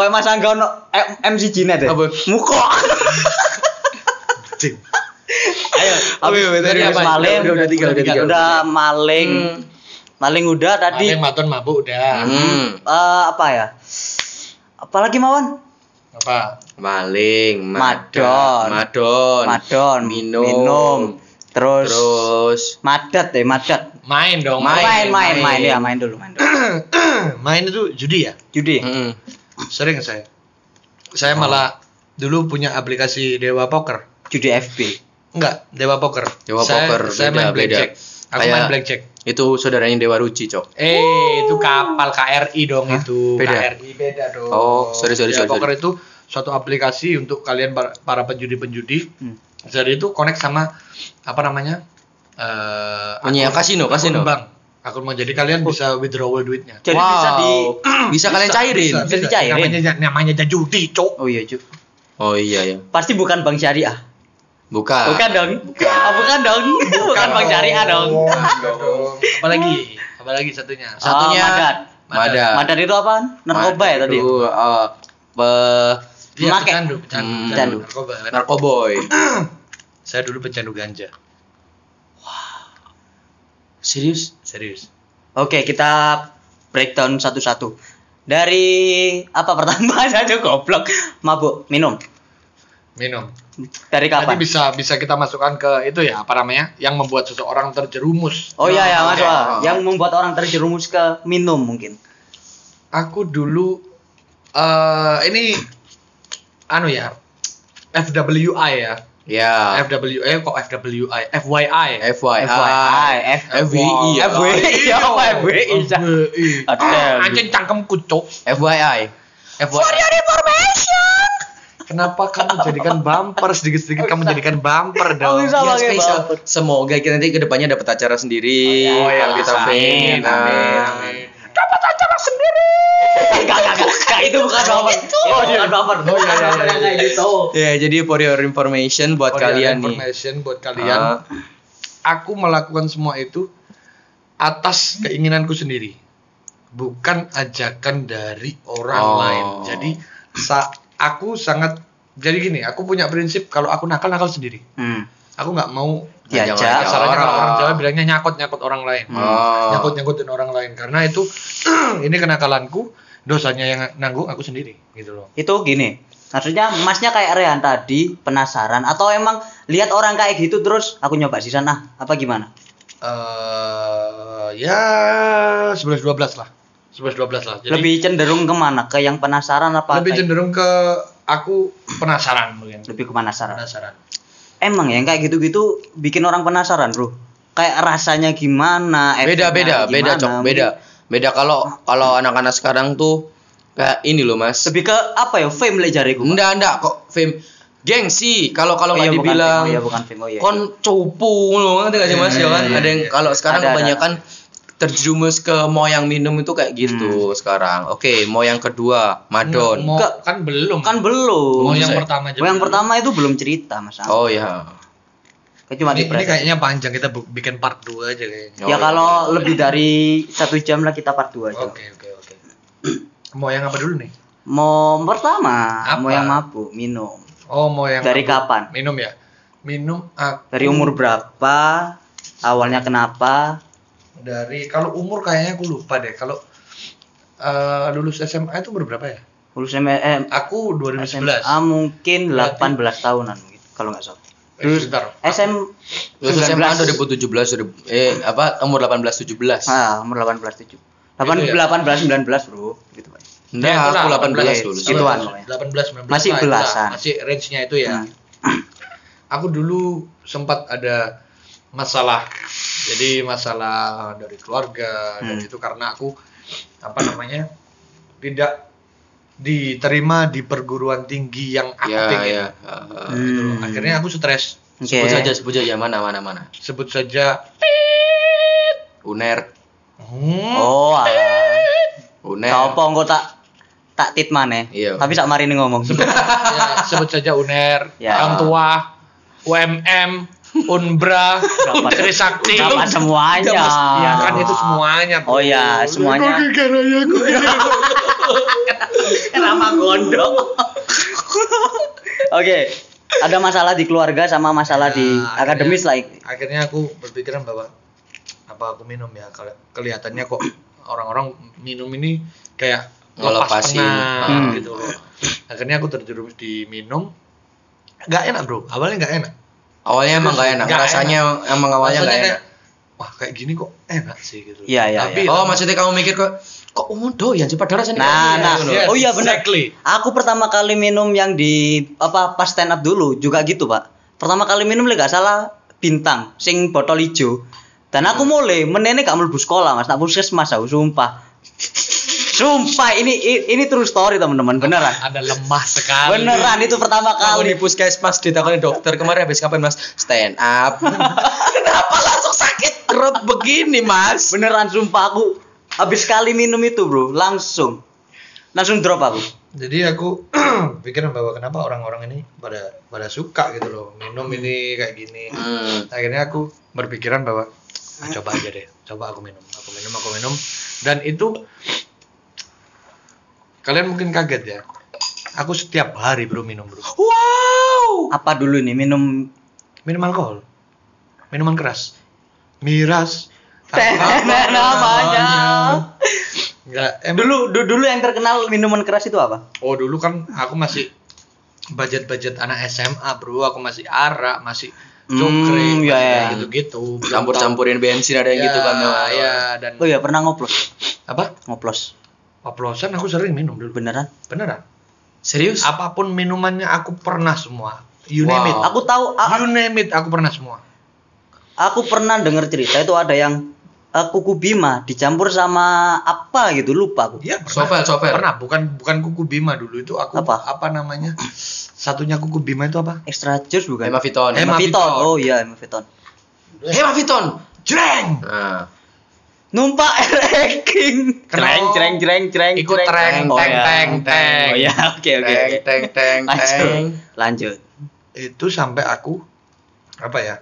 Kayak Mas Angga ono MC Jinet ya. Apa? Muko. Ayo, tadi habis apa? maling, Udah, udah tiga, udah tiga. Udah maling. Hmm. Maling udah tadi. Maling maton mabuk udah. Hmm. Eh, apa ya? Apalagi Mawan? Apa? Maling, Madon. madon, Madon, minum, minum. Terus, terus madat ya, madat. Main dong. Main, main, main, main. main, ya, main dulu, main dulu. main itu judi ya? Judi. Mm-mm. Sering saya. Saya malah dulu punya aplikasi Dewa Poker. Judi FB. Enggak, Dewa Poker. Dewa saya, Poker, Saya beda, main beda. Aku Kayak- main blackjack. itu saudaranya Dewa Ruci, Cok. Eh, itu kapal KRI dong itu. Beda? KRI beda dong. Oh, sorry, sorry, Dewa sorry, Poker itu suatu aplikasi untuk kalian para, penjudi-penjudi. Hmm. Jadi itu connect sama apa namanya? Eh, Punya akun- kasino, akun kasino. bank. Akun bank. Jadi kalian bisa withdrawal duitnya. Jadi bisa di bisa kalian cairin. bisa dicairin. Namanya namanya judi, Cok. Oh iya, Cuk. Oh iya ya. Pasti bukan bank syariah. Bukan. Bukan dong. Ah, bukan dong. Bukan bank syariah dong. Bukan dong. Apalagi? Apalagi satunya? Satunya Oh, madat. Madat. Madat itu apaan? Narkoba ya tadi. Itu eh, pe- Iya, Make. pecandu, pecandu, Hmm. pecandu, narkoba kan. narkoboy. Saya dulu pecandu ganja. Serius? Serius. Oke, kita breakdown satu-satu. Dari apa pertama saja goblok. Mabuk, minum. Minum. Dari Nanti kapan? bisa bisa kita masukkan ke itu ya apa namanya? Yang membuat seseorang terjerumus. Oh iya ya, Mas. Oke. Wah. Yang membuat orang terjerumus ke minum mungkin. Aku dulu eh ini anu ya. FWI ya. Ya. FW eh kok FWI? FYI. FYI. FYI, F FWI ya. FWI apa FWI? FWI. Ada. Anjing cangkemku, Cok. FYI. FYI. Kenapa kamu jadikan bumper sedikit-sedikit kamu jadikan bumper dong? Oh, bisa. Ya, pakai spesial. bumper. Semoga kita nanti ke depannya dapat acara sendiri. Oh, ya, Kalau kita amin, amin, amin. Dapat acara sendiri. Enggak, enggak, enggak. Enggak, itu bukan bumper. Itu bukan bumper. Oh, iya, Bukan iya, iya. yang gitu. Ya, jadi for your information buat For your kalian nih. information buat kalian. Ah. Aku melakukan semua itu atas keinginanku sendiri. Bukan ajakan dari orang Oh. lain. Jadi sa aku sangat jadi gini, aku punya prinsip kalau aku nakal nakal sendiri. Hmm. Aku nggak mau Diajak. Kasarnya kalau orang. orang Jawa bilangnya nyakot nyakot orang lain. Oh. Nyakut nyakutin orang lain karena itu ini kenakalanku, dosanya yang nanggung aku sendiri gitu loh. Itu gini. Maksudnya masnya kayak Rehan tadi penasaran atau emang lihat orang kayak gitu terus aku nyoba sih sana apa gimana? eh ya 11 12 lah. 11 12 lah. Jadi Lebih cenderung ke mana? Ke yang penasaran apa? lebih kayak- cenderung ke aku penasaran mungkin. lebih ke penasaran. Penasaran. Emang yang kayak gitu-gitu bikin orang penasaran, Bro. Kayak rasanya gimana? Beda efeknya beda beda cok beda. Beda kalau kalau anak-anak sekarang tuh kayak ini loh mas. Lebih ke apa ya? Fame lah jariku. Pak. Enggak enggak kok fame gengsi kalau kalau Oh nggak iya, bukan dibilang fame, oh iya, bukan fame, oh iya. kon cupu loh ngerti gak sih mas ya kan Iya, ada yang iya. kalau sekarang Ada, ada. Terjerumus ke mau yang minum itu kayak gitu sekarang oke mau yang kedua madon Mau, Enggak. kan belum. Kan belum. Mau yang Saya- pertama aja. Oh, yang pertama itu belum cerita, Mas. oh ya Kayak cuma ini, di ini kayaknya panjang kita bikin part 2 aja kayaknya. Ya Oh, kalau iya. lebih dari satu jam lah kita part 2 aja. Oke oke oke. Mau yang apa dulu nih? Mau pertama, Apa? mau yang mabuk, minum. Oh mau yang Dari mabuk. kapan? Minum ya. Minum aku Dari umur berapa? Awalnya kenapa? Dari kalau umur kayaknya aku lupa deh. Kalau eh, lulus SMA itu berapa ya? Lulus SMA, eh, Aku 2011. SMA mungkin Berarti- 18 tahunan gitu, kalau nggak salah. Eh, Lulus sebentar. SM Lulus SMA 19. 2017 sudah eh apa umur 18 17 Ah, umur 18 7. 8 Itu ya? 18 19, Bro. Gitu, Pak. Enggak, Ya, aku 18 18 lulus. gitu. Gituan pokoknya. 18 19 Masih itulah. belasan. Masih range-nya itu ya. Hmm. Aku dulu sempat ada masalah Jadi masalah dari keluarga dan Hmm. itu karena aku apa namanya tidak diterima di perguruan tinggi yang aku Ya, pengen. ya. Gitu loh. Hmm. Akhirnya aku stres. Oke. Sebut saja, sebut saja mana mana mana. Sebut saja Uner, hmm, Oh, alah. Uner. Kau apa engko tak tak tit maneh. Iya. Tapi sak marini ngomong. ya, sebut saja UNER, Ya. Orang Tua, UMM, Unbra, Trisakti. Dapat semuanya. Nggak, Mas. Ya kan itu semuanya. Bro. Oh ya, semuanya. Kok gara-gara aku? Nama gondok. Oke. Ada masalah di keluarga sama masalah di Ya, akademis lah. akhirnya- Akhirnya aku berpikiran bahwa apa aku minum ya kelihatannya kok orang-orang minum ini kayak lepas Ngelepasin. penat Hmm. gitu loh. Akhirnya aku terjerumus di minum. Nggak enak bro, awalnya nggak enak. Awalnya emang gak enak, Nggak rasanya emang awalnya gak kayak, enak. Wah kayak gini kok enak sih gitu. Iya, iya, Tapi Oh, lama- maksudnya kamu mikir kok kok umum doyan sih padahal rasanya Nah, kayak nah. Yes, Oh iya, benar. exactly. Aku pertama kali minum yang di apa pas stand up dulu juga gitu, Pak. Pertama kali minum lek gak salah bintang sing botol hijau. Dan aku mulai menene gak mlebu sekolah, Mas. Tak puskesmas aku sumpah. Sumpah ini ini true story teman-teman, beneran. Ada lemah sekali. Beneran itu pertama Kalau di kali. puskesmas ditakoni dokter kemarin habis ngapain mas stand up kenapa langsung sakit perut begini mas Beneran sumpah aku habis kali minum itu, Bro, langsung langsung drop aku. Jadi aku pikiran bahwa kenapa orang-orang ini pada pada suka gitu loh minum ini kayak gini. Hmm. Akhirnya aku berpikiran bahwa "Ah, coba aja deh, coba aku minum, aku minum, aku minum. Dan itu kalian mungkin kaget ya. Aku setiap hari bro minum bro. wow Apa dulu nih minum Minum alkohol, minuman keras, miras. Apa namanya. Enggak, em Dulu du- dulu yang terkenal minuman keras itu apa? Oh dulu kan aku masih budget-budget anak SMA bro, aku masih arak, masih Hmm, cokre, ya, ya. gitu-gitu. campur campurin bensin ada yang gitu kan ya, ya, dan Oh iya pernah ngoplos. apa? Ngoplos. Oplosan aku sering minum dulu. Beneran? Beneran. serius Apa pun minumannya aku pernah semua. You name Wow. it. Aku tahu a- You name it, aku pernah semua. aku pernah dengar cerita itu ada yang eh, kuku bima dicampur sama apa gitu lupa aku. Iya. Sopel, sopel. Pernah, bukan bukan kuku bima dulu itu aku Apa? namanya? Satunya kuku bima itu apa? Extra juice bukan? hemaviton Hemaviton. Hemaviton. Oh iya hemaviton. hemaviton Jreng. nah Numpak ranking. Kenapa? Jreng jreng jreng jreng. Ikut jreng. treng, Oh, teng, teng, teng. Oh iya, oke oke teng oke. teng teng Lanjut. teng Lanjut. Itu sampai aku apa ya?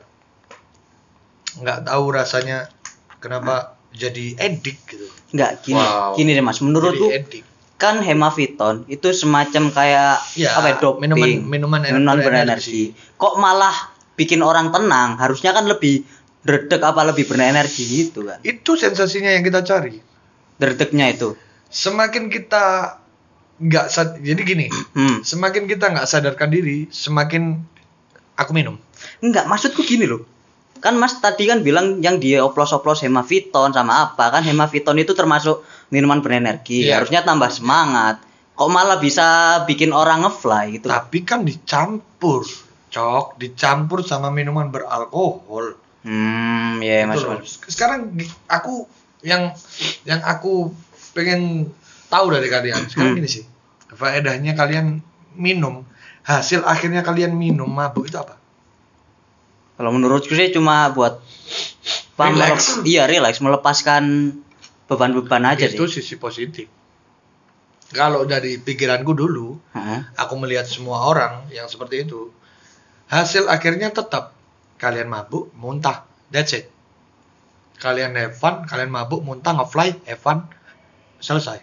nggak tahu rasanya kenapa jadi edik gitu. Enggak gini. Wow. Gini deh Mas, menurutku kan hemaviton itu semacam kayak Ya, apa ya, doping minuman- minuman minuman berenergi kok malah bikin orang tenang harusnya kan lebih dredeg apa lebih berenergi gitu kan Itu sensasinya yang kita cari. dredegnya itu Semakin kita nggak jadi gini, hmm. semakin kita nggak sadarkan diri, semakin aku minum. enggak maksudku gini loh kan mas tadi kan bilang yang dia oplos-oplos hemaviton sama apa kan hemaviton itu termasuk minuman berenergi Iya. harusnya tambah semangat kok malah bisa bikin orang ngefly gitu Tapi kan dicampur, cok, dicampur sama minuman beralkohol. Hmm ya Gitu mas loh. Sekarang aku yang yang aku pengen tahu dari kalian sekarang Hmm. gini sih, faedahnya kalian minum, hasil akhirnya kalian minum mabuk itu apa? Kalau menurutku sih cuma buat Relax. iya relax melepaskan beban-beban aja itu sih. sisi positif. Kalau dari pikiranku dulu, Heeh. aku melihat semua orang yang seperti itu, hasil akhirnya tetap kalian mabuk, muntah, that's it. Kalian have fun, kalian mabuk, muntah, ngefly, have fun, selesai.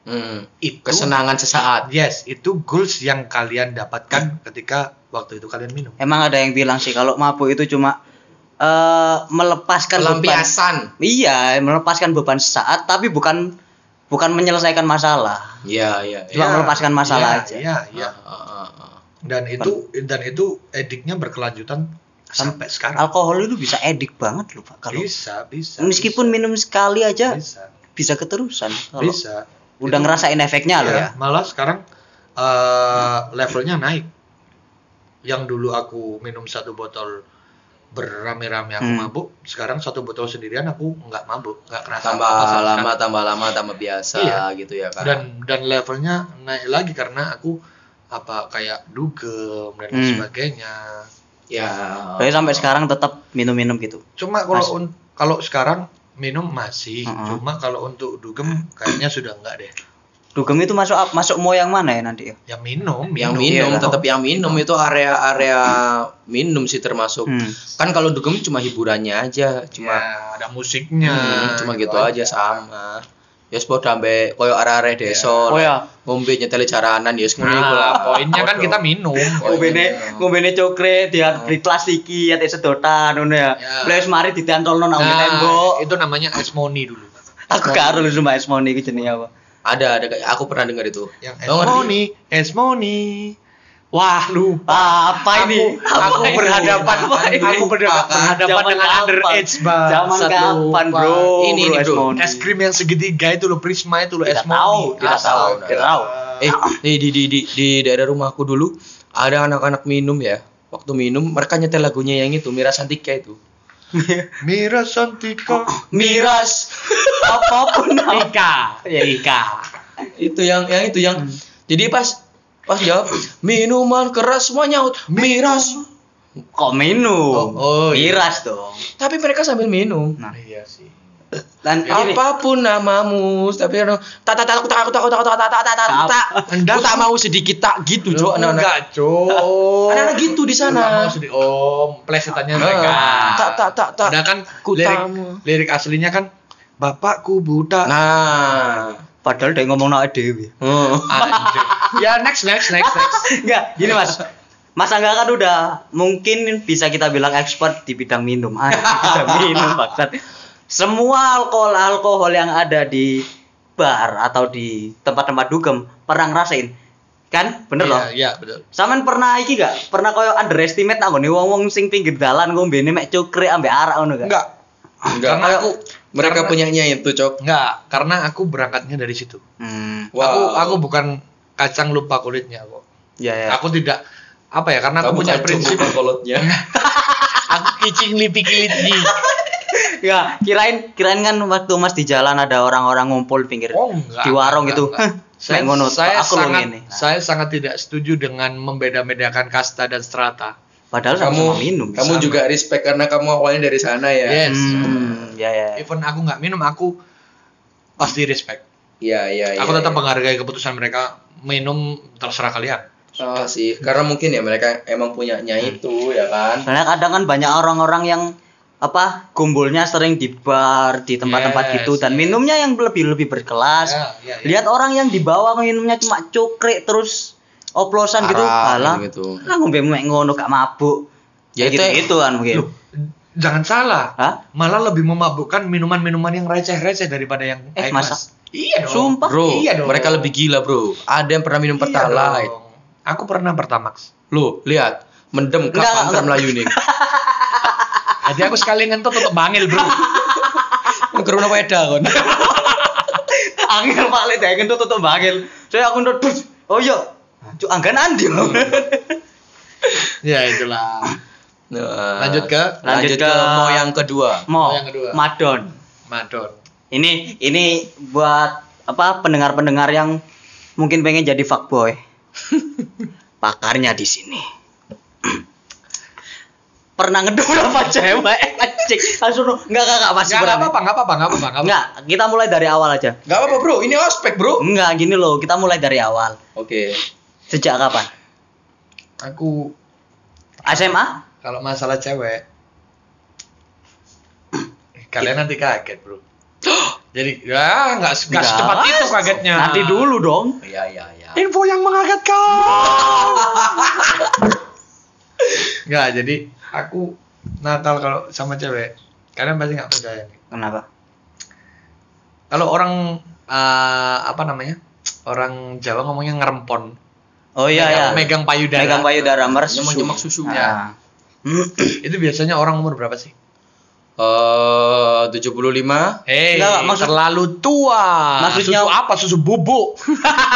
Hmm. Itu kesenangan sesaat Yes, itu goals yang kalian dapatkan ketika waktu itu kalian minum. Emang ada yang bilang sih kalau mabuk itu cuma eh melepaskan beban. Iya, melepaskan beban sesaat tapi bukan bukan menyelesaikan masalah. iya iya Cuma iya. melepaskan masalah Iya, aja. Iya, iya. Ah, ah, ah. Dan itu dan itu ediknya berkelanjutan sampai sekarang. Alkohol itu bisa edik banget loh, Pak. Kalau Bisa, bisa. meskipun minum sekali aja bisa, bisa keterusan. Kalau bisa. udah Itu- ngerasain efeknya loh Iya, ya. Malah sekarang eh, levelnya naik. Yang dulu aku minum satu botol berame-rame aku Hmm. mabuk sekarang satu botol sendirian aku nggak mabuk nggak kena tambah lama tambah lama tambah biasa Iya. gitu ya kan dan dan levelnya naik lagi karena aku apa kayak dugem dan Hmm. sebagainya ya Berarti sampai sekarang tetap minum-minum gitu. cuma kalau Mas- un- kalau sekarang minum masih Uh-uh. cuma kalau untuk dugem kayaknya sudah enggak deh Dugem itu masuk masuk mau yang mana ya nanti ya? yang minum yang Iya, minum lah. tetap yang minum itu area-area minum sih termasuk Hmm. kan kalau dugem cuma hiburannya aja cuma cuma ada musiknya Hmm, cuma gitu, aja sama ya sepuluh dambe koyo arah-arah desa Oh ya, ngombe nyeteli jaranan ya ngono iku lah nah, poinnya kan kita minum ngombene ngombene cokre dia beli plastiki ate sedotan ngono ya. Ya. Wis mari ditantolno nang nah, tembok. itu namanya money dulu Aku gak harus sumpah esmoni iki jenenge apa. ada ada aku pernah dengar itu yang Oh, ngerti? Wah lupa Apa ini? aku, aku Apa ini? berhadapan Apa ini? aku berhadapan, dengan kapan? underage bang Zaman Satu kapan, lupa. Bro? Ini, ini, bro. Es krim yang segitiga itu loh prisma itu loh es Tidak tahu, tidak tahu, tahu, tidak tahu. eh di di di di, di daerah rumahku dulu ada anak-anak minum ya waktu minum mereka nyetel lagunya yang itu Mira Santika itu Mira Santika Miras apa pun Ika. Ya Ika. itu yang yang itu yang jadi pas pas jawab minuman keras semuanya miras. Kok minum? Oh, oh, iya. Miras dong. tapi mereka sambil minum. Nah, iya sih. Dan ini apa pun namamu tapi tak tak tak tak tak tak tak tak tak tak tak tak tak. Anda- aku tak mau sedikit tak gitu jo. Anak-anak enggak cok anak-anak gitu di sana. Sedih. oh plesetannya mereka. Ah, tak tak tak tak. Ada kan lirik, lirik aslinya kan bapakku buta. Nah padahal dia ngomong nak dewi. oh. Anjir. ya next next next next Enggak, gini Mas. Mas Angga kan udah mungkin bisa kita bilang expert di bidang minum. Ah, di bidang minum bangsat. Semua alkohol alkohol yang ada di bar atau di tempat-tempat dugem pernah ngerasain. Kan? Bener Iya, loh. iya betul Sampean pernah iki gak? Pernah koyo underestimate nang ngene wong-wong sing pinggir dalan ngombene mek cukre ambek arak ngono gak? enggak enggak Karena aku mereka karena- punyanya itu cok enggak karena aku berangkatnya dari situ Hmm. aku Wow. aku bukan kacang lupa kulitnya kok Ya ya. aku tidak apa ya karena aku punya prinsip kolotnya aku kicing lipi kilitnya Ya, kirain kirain kan waktu Mas di jalan ada orang-orang ngumpul pinggir oh enggak di warung enggak, gitu. enggak. Hah, saya, ngono saya aku sangat ngene. Nah, saya sangat tidak setuju dengan membeda-bedakan kasta dan strata Padahal kamu sama-sama minum. kamu Sama. juga respect karena kamu awalnya dari sana ya yes Hmm, ya ya. even aku nggak minum aku pasti respect iya iya aku iya, tetap iya. menghargai keputusan mereka minum terserah kalian Oh, sih karena mungkin ya mereka emang punyanya itu ya kan Soalnya kadang kan banyak orang-orang yang apa kumpulnya sering di bar di tempat-tempat Yes, gitu dan yes. minumnya yang lebih lebih berkelas. Ya, ya, ya. Lihat orang yang di bawah minumnya cuma cukrik terus oplosan gitu, halah. gitu. Ah ngombe mek ngono gak mabuk. Ya, Ya itu- gitu, gitu kan mungkin. Loh, jangan salah Hah? malah lebih memabukkan minuman-minuman yang receh-receh daripada yang Eh, high masa? class. iya dong Sumpah. bro Iya dong. mereka lebih gila bro ada yang pernah minum Iya pertalite aku pernah pertamax lo lihat mendem kapan enggak. Melayu nih jadi aku sekali ngentut untuk bangil bro Keruna weda kon Angel Pak Le dek tuh tutup bangil. Saya aku ndut. Oh iya. Cuk anggan andi. ya itulah Nah, Lanjut ke? lanjut, Lanjut ke, ke- mau yang kedua Mau yang kedua. Madon. madon Ini ini buat apa pendengar-pendengar yang mungkin pengen jadi fuckboy. Pakarnya di sini. Pernah ngedul apa cewek? Anjing. Langsung enggak enggak enggak masih nggak nggak berani. apa-apa nggak apa-apa nggak apa-apa nggak apa-apa. Enggak, kita mulai dari awal aja. Gak apa-apa bro ini ospek bro Enggak, gini loh, kita mulai dari awal. oke Sejak kapan? aku SMA? kalau masalah cewek. Kalian nanti kaget bro. Jadi ya nggak nggak secepat itu kagetnya. Nanti dulu dong. iya iya iya. Info yang mengagetkan. Nggak jadi aku nakal kalau sama cewek. Kalian pasti nggak percaya. Nih Kenapa? kalau orang eh, apa namanya? Orang Jawa ngomongnya ngerempon Oh iya ya. megang, payudara Megang payudara meresu. Nyemak-nyemak susu. Nah. itu biasanya orang umur berapa sih Eh 75 Hei, Nggak, maksud- terlalu tua. Maksudnya- susu apa? Susu bubuk.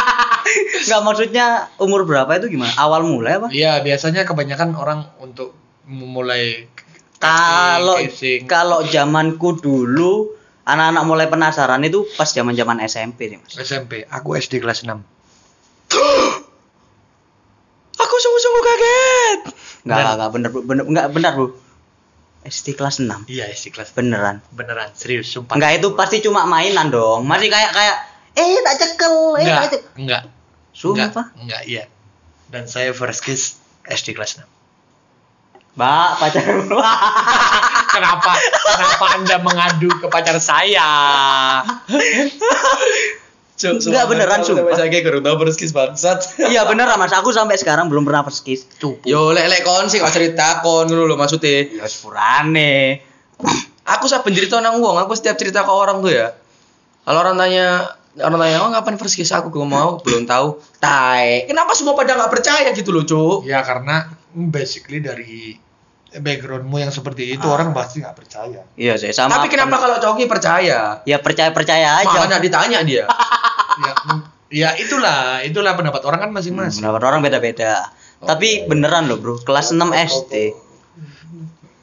Enggak maksudnya umur berapa itu gimana? Awal mulai apa? Iya, biasanya kebanyakan orang untuk memulai Kalau kalau zamanku dulu anak-anak mulai penasaran itu pas zaman-zaman SMP sih, Mas. SMP, aku SD kelas 6. Aku sungguh-sungguh kaget. Enggak, enggak bener, bener enggak benar, Bu. SD kelas 6. Iya, SD kelas Beneran. beneran serius sumpah. Enggak itu pasti cuma mainan dong. Masih kayak kayak eh tak cekel, eh enggak, tak cekel. enggak. Sumpah. Enggak, enggak, iya. Dan saya first kiss SD kelas 6. Mbak, pacaran Kenapa? Kenapa Anda mengadu ke pacar saya? Cuk, Enggak, beneran, sumpah. Saya kayak kurang tahu perskis bangsat. Iya bener Mas, aku sampai sekarang belum pernah perskis. Tuh. Yo lek lek kon sih kok cerita kon ngono lho maksudnya. Ya sepurane. Aku saben cerita nang wong, aku setiap cerita ke orang tuh ya. Kalau orang tanya orang tanya, "Oh, ngapain first kiss aku?" Gue mau, belum tahu. Tai. Kenapa semua pada nggak percaya gitu loh, Cuk? Ya karena basically dari backgroundmu yang seperti itu orang pasti nggak percaya. Iya sih sama. Tapi kenapa kalau Coki percaya? Ya percaya percaya aja. Malah nggak ditanya dia. ya, ya itulah, itulah pendapat orang kan masing-masing. Pendapat orang beda-beda. Tapi beneran loh bro, kelas 6 SD.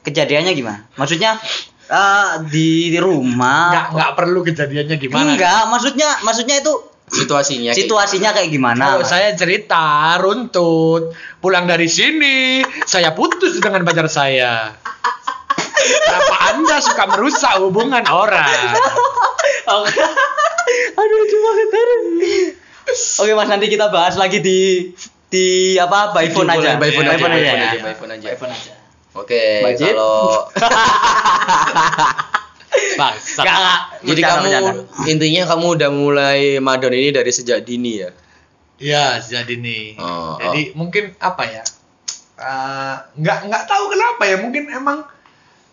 Kejadiannya gimana? Maksudnya eh, di Nggak rumah? nggak perlu kejadiannya gimana. Enggak, maksudnya maksudnya itu Situasinya. situasinya kayak gimana? Kalau saya cerita runtut, pulang dari sini, saya putus dengan pacar saya. Kenapa Anda suka merusak hubungan orang? aduh lucu banget aduh. Oke mas nanti kita bahas lagi di di apa by phone aja. By phone aja, by aja, phone aja, by phone aja. Oke, kalau Enggak. jadi kamu bercanda. intinya kamu udah mulai madon ini dari sejak dini ya. Ya, jadi nih. Oh, jadi mungkin apa ya? Eh, nggak nggak tahu kenapa ya. Mungkin emang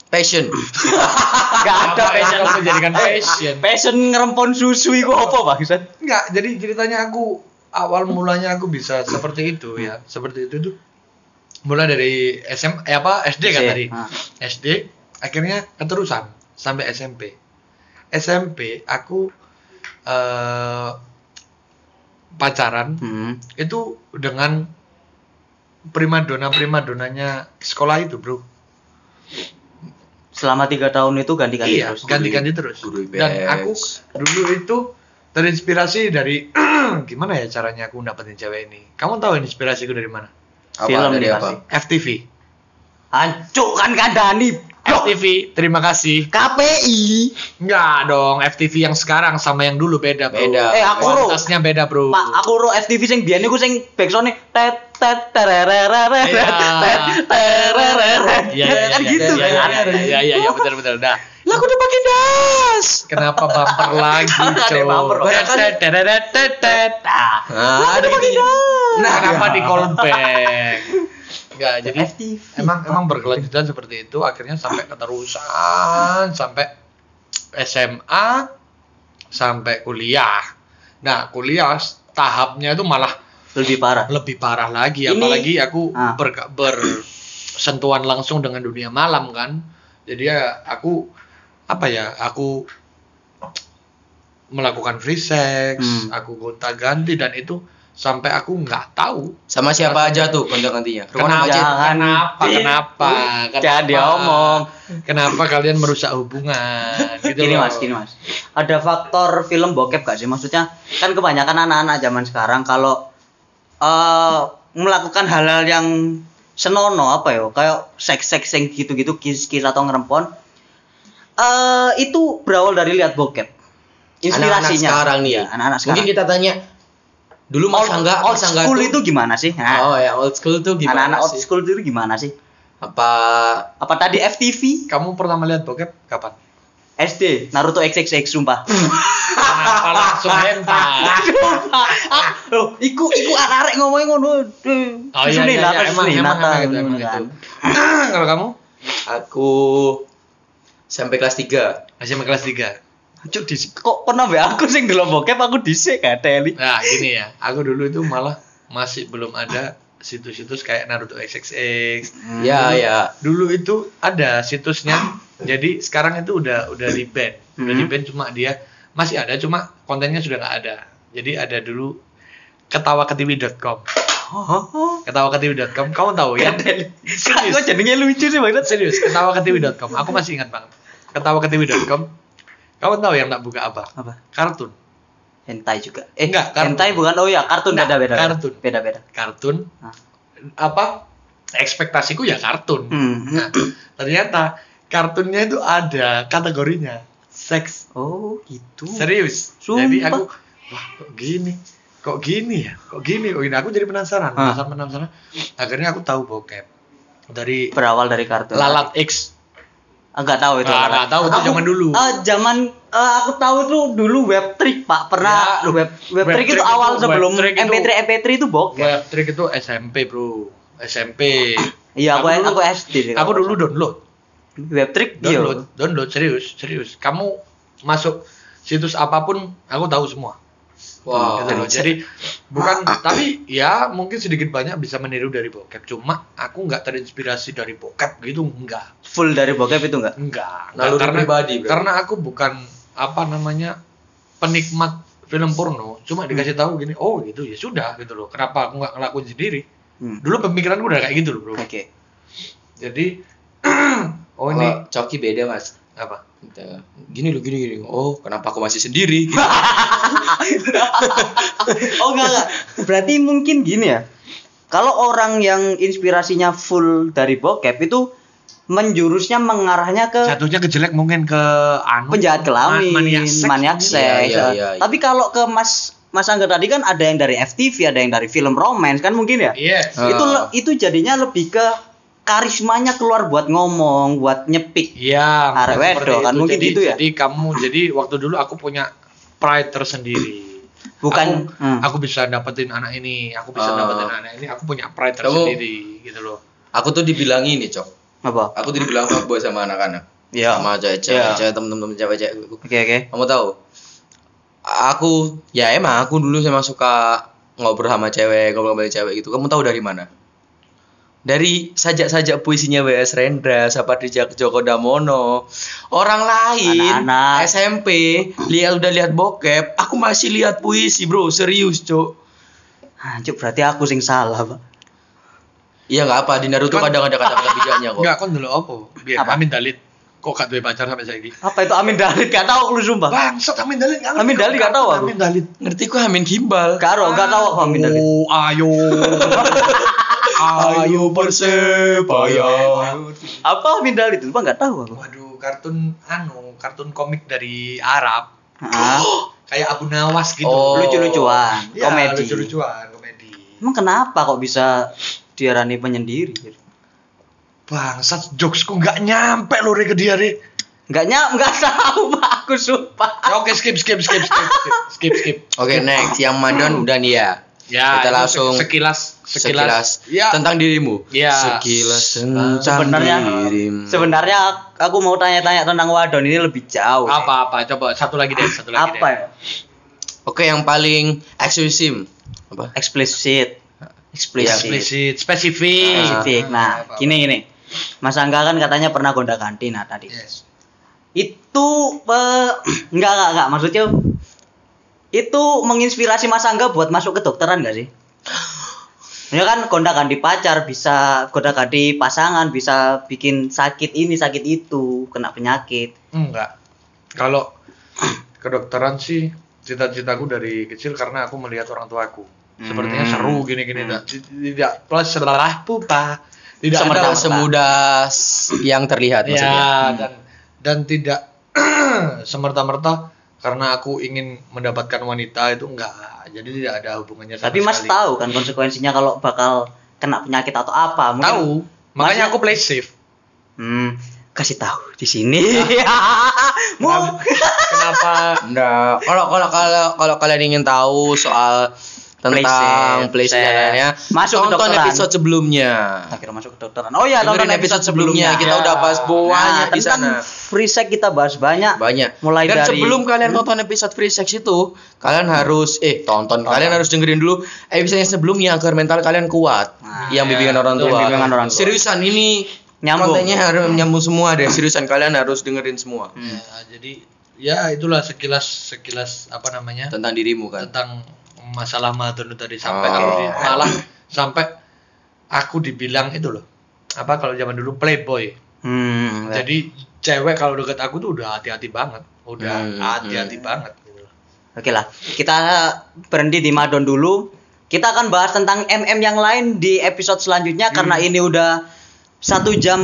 Passion. Enggak ada Apa yang passion. kamu jadikan passion? Passion ngerempon susu itu apa bangsat? Enggak, jadi ceritanya aku awal mulanya aku bisa seperti itu ya. Seperti itu tuh mulai dari SM eh apa SD kan SD, tadi. ah. SD akhirnya keterusan sampai SMP. SMP aku eh pacaran Hmm. itu dengan primadona primadonanya sekolah itu, Bro. Selama tiga tahun itu ganti-ganti iya, terus. ganti-ganti terus. Guru Dan IPS. aku dulu itu terinspirasi dari gimana ya caranya aku dapetin cewek ini. Kamu tahu inspirasiku dari mana? Apa Film dari apa? FTV. Hancur kan kandani. FTV, terima kasih. KPI. Enggak dong, FTV yang sekarang sama yang dulu beda, Bro. Beda. Eh, aku, Bro. Kualitasnya beda, Bro. Pak, aku ro FTV sing biyen niku sing backsound tet tet tererere tet tererere. Iya, Kan gitu iya, iya, iya, betul, betul. Dah. Lah aku udah pakai das. Kenapa bumper lagi, Bro. Tet, tet. Ah. Nah, ada gitu. Nah, kenapa di callback? Enggak, jadi FTV. emang emang berkelanjutan seperti itu akhirnya sampai keterusan sampai SMA sampai kuliah. Nah, kuliah tahapnya itu malah Lebih parah. lebih parah lagi Ini- apalagi aku Ah. ber- bersentuhan langsung dengan dunia malam kan. Jadi ya aku apa ya? Aku melakukan free sex, Hmm. aku gonta-ganti dan itu sampai aku nggak tahu Sama siapa aja tuh kontak gantinya? Rumah Kenapa? Majid. Jangan Kenapa? Kenapa? Jangan Kenapa? diomong. Kenapa kalian merusak hubungan? Gitu Gini loh. mas, gini mas. Ada faktor film bokep gak sih? Maksudnya kan kebanyakan anak-anak zaman sekarang kalau eh melakukan hal-hal yang senono apa ya, kayak seks-seks yang gitu-gitu, kiss-kiss atau ngerempon, eh itu berawal dari lihat bokep. Anak-anak Inspirasinya. sekarang nih ya. Iya, Anak-anak sekarang. Mungkin kita tanya dulu old, enggak old masa enggak school tuh- itu gimana sih? Nah, Oh ya old school tuh gimana anak-anak old school itu gimana sih? Apa Apa tadi FTV? Kamu pertama lihat bokep kapan? SD, Naruto XXX sumpah. Kenapa langsung hentai? ah, loh, iku iku arek ngomongin ngono. Oh iya, iya, iya, emang, emang, emang gitu, emang gitu. Kalau kamu? aku sampai kelas 3 Masih kelas 3. Cuk di kok pernah be aku sing delok bokep aku dhisik gak teli. Nah, gini ya. Aku dulu itu malah masih belum ada situs-situs kayak Naruto XXX. ya ya Dulu itu ada situsnya. Jadi sekarang itu udah udah di ban. Udah Hmm. di ban cuma dia masih ada cuma kontennya sudah nggak ada. Jadi ada dulu ketawaketiwi.com. Ketawa ketiwi.com. Kamu tahu ya? Kok jadinya lucu sih banget. Serius, ketawa ketiwi.com. Aku masih ingat banget. Ketawa ketiwi.com. Kamu tahu yang tak buka apa? Apa? Kartun. Hentai juga. Eh, Enggak, kartun. hentai bukan. Oh ya, kartun Enggak, beda beda. kartun. Beda beda. Kartun. Hah. Apa? Ekspektasiku ya kartun. Hmm. Nah, ternyata kartunnya itu ada kategorinya seks. Oh, gitu. Serius. Sumpah. Jadi aku wah kok gini? Kok gini ya? Kok gini? Kok ini aku jadi penasaran, Hah. penasaran, penasaran. Akhirnya aku tahu bokep. Dari Berawal dari kartun. Lalat X. Enggak tahu itu. Ah, Lalat. nggak tahu, itu Aku- zaman dulu. Ah, zaman eh, aku tahu tuh dulu web trick, Pak. Pernah Ya, web web web trick itu trick awal itu- sebelum web trick itu- MP3 MP3 itu bokep. Web trick itu SMP, Bro. SMP. Iya, aku Aku aku, dulu- SD sih. Aku dulu download. web trick iya. Download, download serius, serius. Kamu masuk situs apa pun aku tahu semua. Wow. Gitu loh. Jadi bukan tapi ya mungkin sedikit banyak bisa meniru dari bokep. Cuma aku nggak terinspirasi dari bokep gitu enggak. Full dari bokep itu enggak? Enggak. Naluri Enggak, karena pribadi, bro. karena aku bukan apa namanya penikmat film porno. Cuma dikasih tahu gini, oh gitu ya sudah gitu loh. Kenapa aku nggak ngelakuin sendiri? Hmm. Dulu pemikiranku udah kayak gitu loh, Bro. Oke. Jadi oh Oh, ini ini coki beda mas. Apa? Kita, Gini loh, gini gini. Oh, kenapa aku masih sendiri? Gitu. oh enggak enggak. Berarti mungkin gini ya. Kalau orang yang inspirasinya full dari bokep itu menjurusnya mengarahnya ke Jatuhnya ke jelek mungkin ke anu penjahat kelamin, ma- maniak seks maniak mungkin. seks. Iya, iya, iya, iya. Tapi kalau ke Mas Mas Angga tadi kan ada yang dari FTV, ada yang dari film romance kan mungkin ya. Yes. Ah. Itu le- itu jadinya lebih ke karismanya keluar buat ngomong, buat nyepik. Iya, wedok kan, itu. mungkin jadi, gitu ya? Jadi kamu jadi waktu dulu aku punya pride tersendiri. Bukan aku, hmm. aku bisa dapetin anak ini, aku bisa Ah. dapetin anak ini, aku punya pride tersendiri gitu loh. Aku tuh dibilang ini, Cok. apa? Aku tuh dibilang fuckboy sama anak-anak. Iya. Sama cewek-cewek, Iya. cewek temen-temen cewek-cewek. Oke oke. Kamu tahu? Aku ya emang aku dulu sama suka ngobrol sama cewek, ngobrol sama cewek gitu. Kamu tahu dari mana? Dari sajak-sajak puisinya W.S. Rendra, Sapardija Joko Damono. Orang lain Anak-anak. SMP lihat udah lihat bokep, aku masih lihat puisi, Bro. Serius, Cok. Hancur berarti aku sing salah, Pak. Iya nggak apa di Naruto Kan- kadang ada kata-kata bijaknya kok. Enggak, kon dulu apa? Biar Apa? Amin Dalit. Kok gak duwe pacar sampai saiki? Apa itu Amin Dalit? Gak tahu lu sumpah. Bangsat Amin Dalit nggak ngerti Amin Dalit nggak tahu aku. Amin Dalit. Ngerti ku Amin Gimbal. Karo gak tahu aku Amin Dalit. Oh, ayo. Ayo persebaya. Apa Amin Dalit? Lupa gak tahu aku. Waduh, kartun anu, kartun komik dari Arab. Ah, Kayak Abu Nawas gitu. Oh. lucu-lucuan, Iya, komedi. Lucu-lucuan, komedi. Emang kenapa kok bisa diarani penyendiri? Bangsat, jokesku nggak nyampe loh Re, ke dia, Re. Gak nyam, gak tahu Pak, aku sumpah. Ya, Oke, skip, skip, skip, skip, skip, skip, skip. Oke, next yang Madon udah nih ya. Ya, Kita langsung sekilas, Sekilas, sekilas. Ya. tentang dirimu. Ya. Sekilas tentang Sebenarnya dirimu. sebenarnya aku mau tanya-tanya tentang wadon ini lebih jauh. Apa-apa, coba satu lagi deh, satu lagi Apa deh. ya? Oke, yang paling eksklusif apa? Eksplisit. Eksplisit. Eksplisit, spesifik. Spesifik. Nah, Apa-apa. gini gini. Mas Angga kan katanya pernah gonta ganti nah tadi. Yes. Itu eh, enggak enggak enggak maksudnya itu menginspirasi Mas Angga buat masuk ke dokteran gak sih? Ya kan gonta ganti pacar bisa gonta ganti pasangan bisa bikin sakit ini sakit itu kena penyakit. Enggak. Kalau kedokteran sih cita-citaku dari kecil karena aku melihat orang tuaku. Sepertinya Hmm. seru gini-gini tidak tidak plus setelah pupa. Tidak Semudah ada semudah yang terlihat ya maksudnya. dan dan tidak semerta-merta karena aku ingin mendapatkan wanita itu enggak. Jadi tidak ada hubungannya sama Tapi Mas sekali. tahu kan konsekuensinya kalau bakal kena penyakit atau apa? Mungkin- Tahu. Makanya Masnya- aku play safe. Hmm, kasih tahu di sini. Mau Kenapa? Enggak. Kalau kalau kalau kalau kalian ingin tahu soal tentang Play safe, place jalannya, Masuk tonton dokteran. episode sebelumnya. akhirnya masuk ke dokteran. Oh iya, tonton Dengerin episode sebelumnya kita Ya. udah bahas banyak Nah, di tentang sana. free sex kita bahas banyak. Banyak. Mulai Dan dari- sebelum kalian tonton episode free sex itu, kalian harus eh tonton, kalian harus dengerin dulu episode yang sebelumnya agar mental kalian kuat. Nah, yang bimbingan ya, orang tua. bimbingan orang tua. Seriusan ini Nyambung. kontennya harus nyambung semua deh. Seriusan kalian harus dengerin semua Hmm. Ya, jadi ya itulah sekilas sekilas apa namanya? tentang dirimu kan. tentang masalah Madonna tadi sampai Oh. aku di- malah sampai aku dibilang itu loh apa kalau zaman dulu playboy Hmm. jadi cewek kalau deket aku tuh udah hati-hati banget udah Hmm, hati-hati hmm. banget gitu loh. Oke lah, kita berhenti di Madon dulu. Kita akan bahas tentang MM yang lain di episode selanjutnya karena ini udah satu jam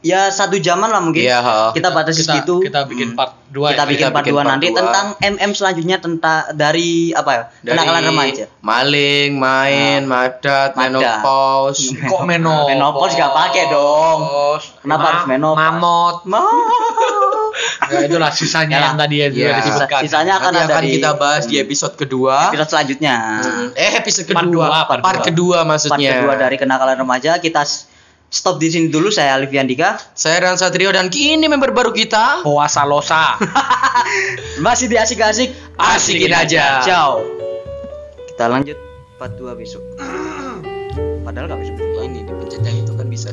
ya satu jaman lah mungkin. Iya, ha. Kita batasi kita, segitu. kita bikin Hmm. part 2 kita ya bikin Kita part bikin 2 part nanti dua. tentang MM selanjutnya tentang dari apa ya? Dari Kenakalan remaja. maling, main, madat, Madat. menopause. kok menopause Menopause gak pakai dong. Kenapa harus menopause? mamot ya itulah sisanya Ya. yang tadi ya juga Ya. disebutkan Sisanya akan Nanti ada akan di kita bahas di episode kedua. episode selanjutnya. Hmm, Eh episode Part kedua, dua, part part dua. kedua Part maksudnya. kedua dari kenakalan remaja kita stop di sini dulu saya Alif Yandika. Saya Dan Satrio dan kini member baru kita. puasa losa Masih di asik-asik Asikin aja. Ciao. Kita lanjut part 2 besok. Padahal gak besok.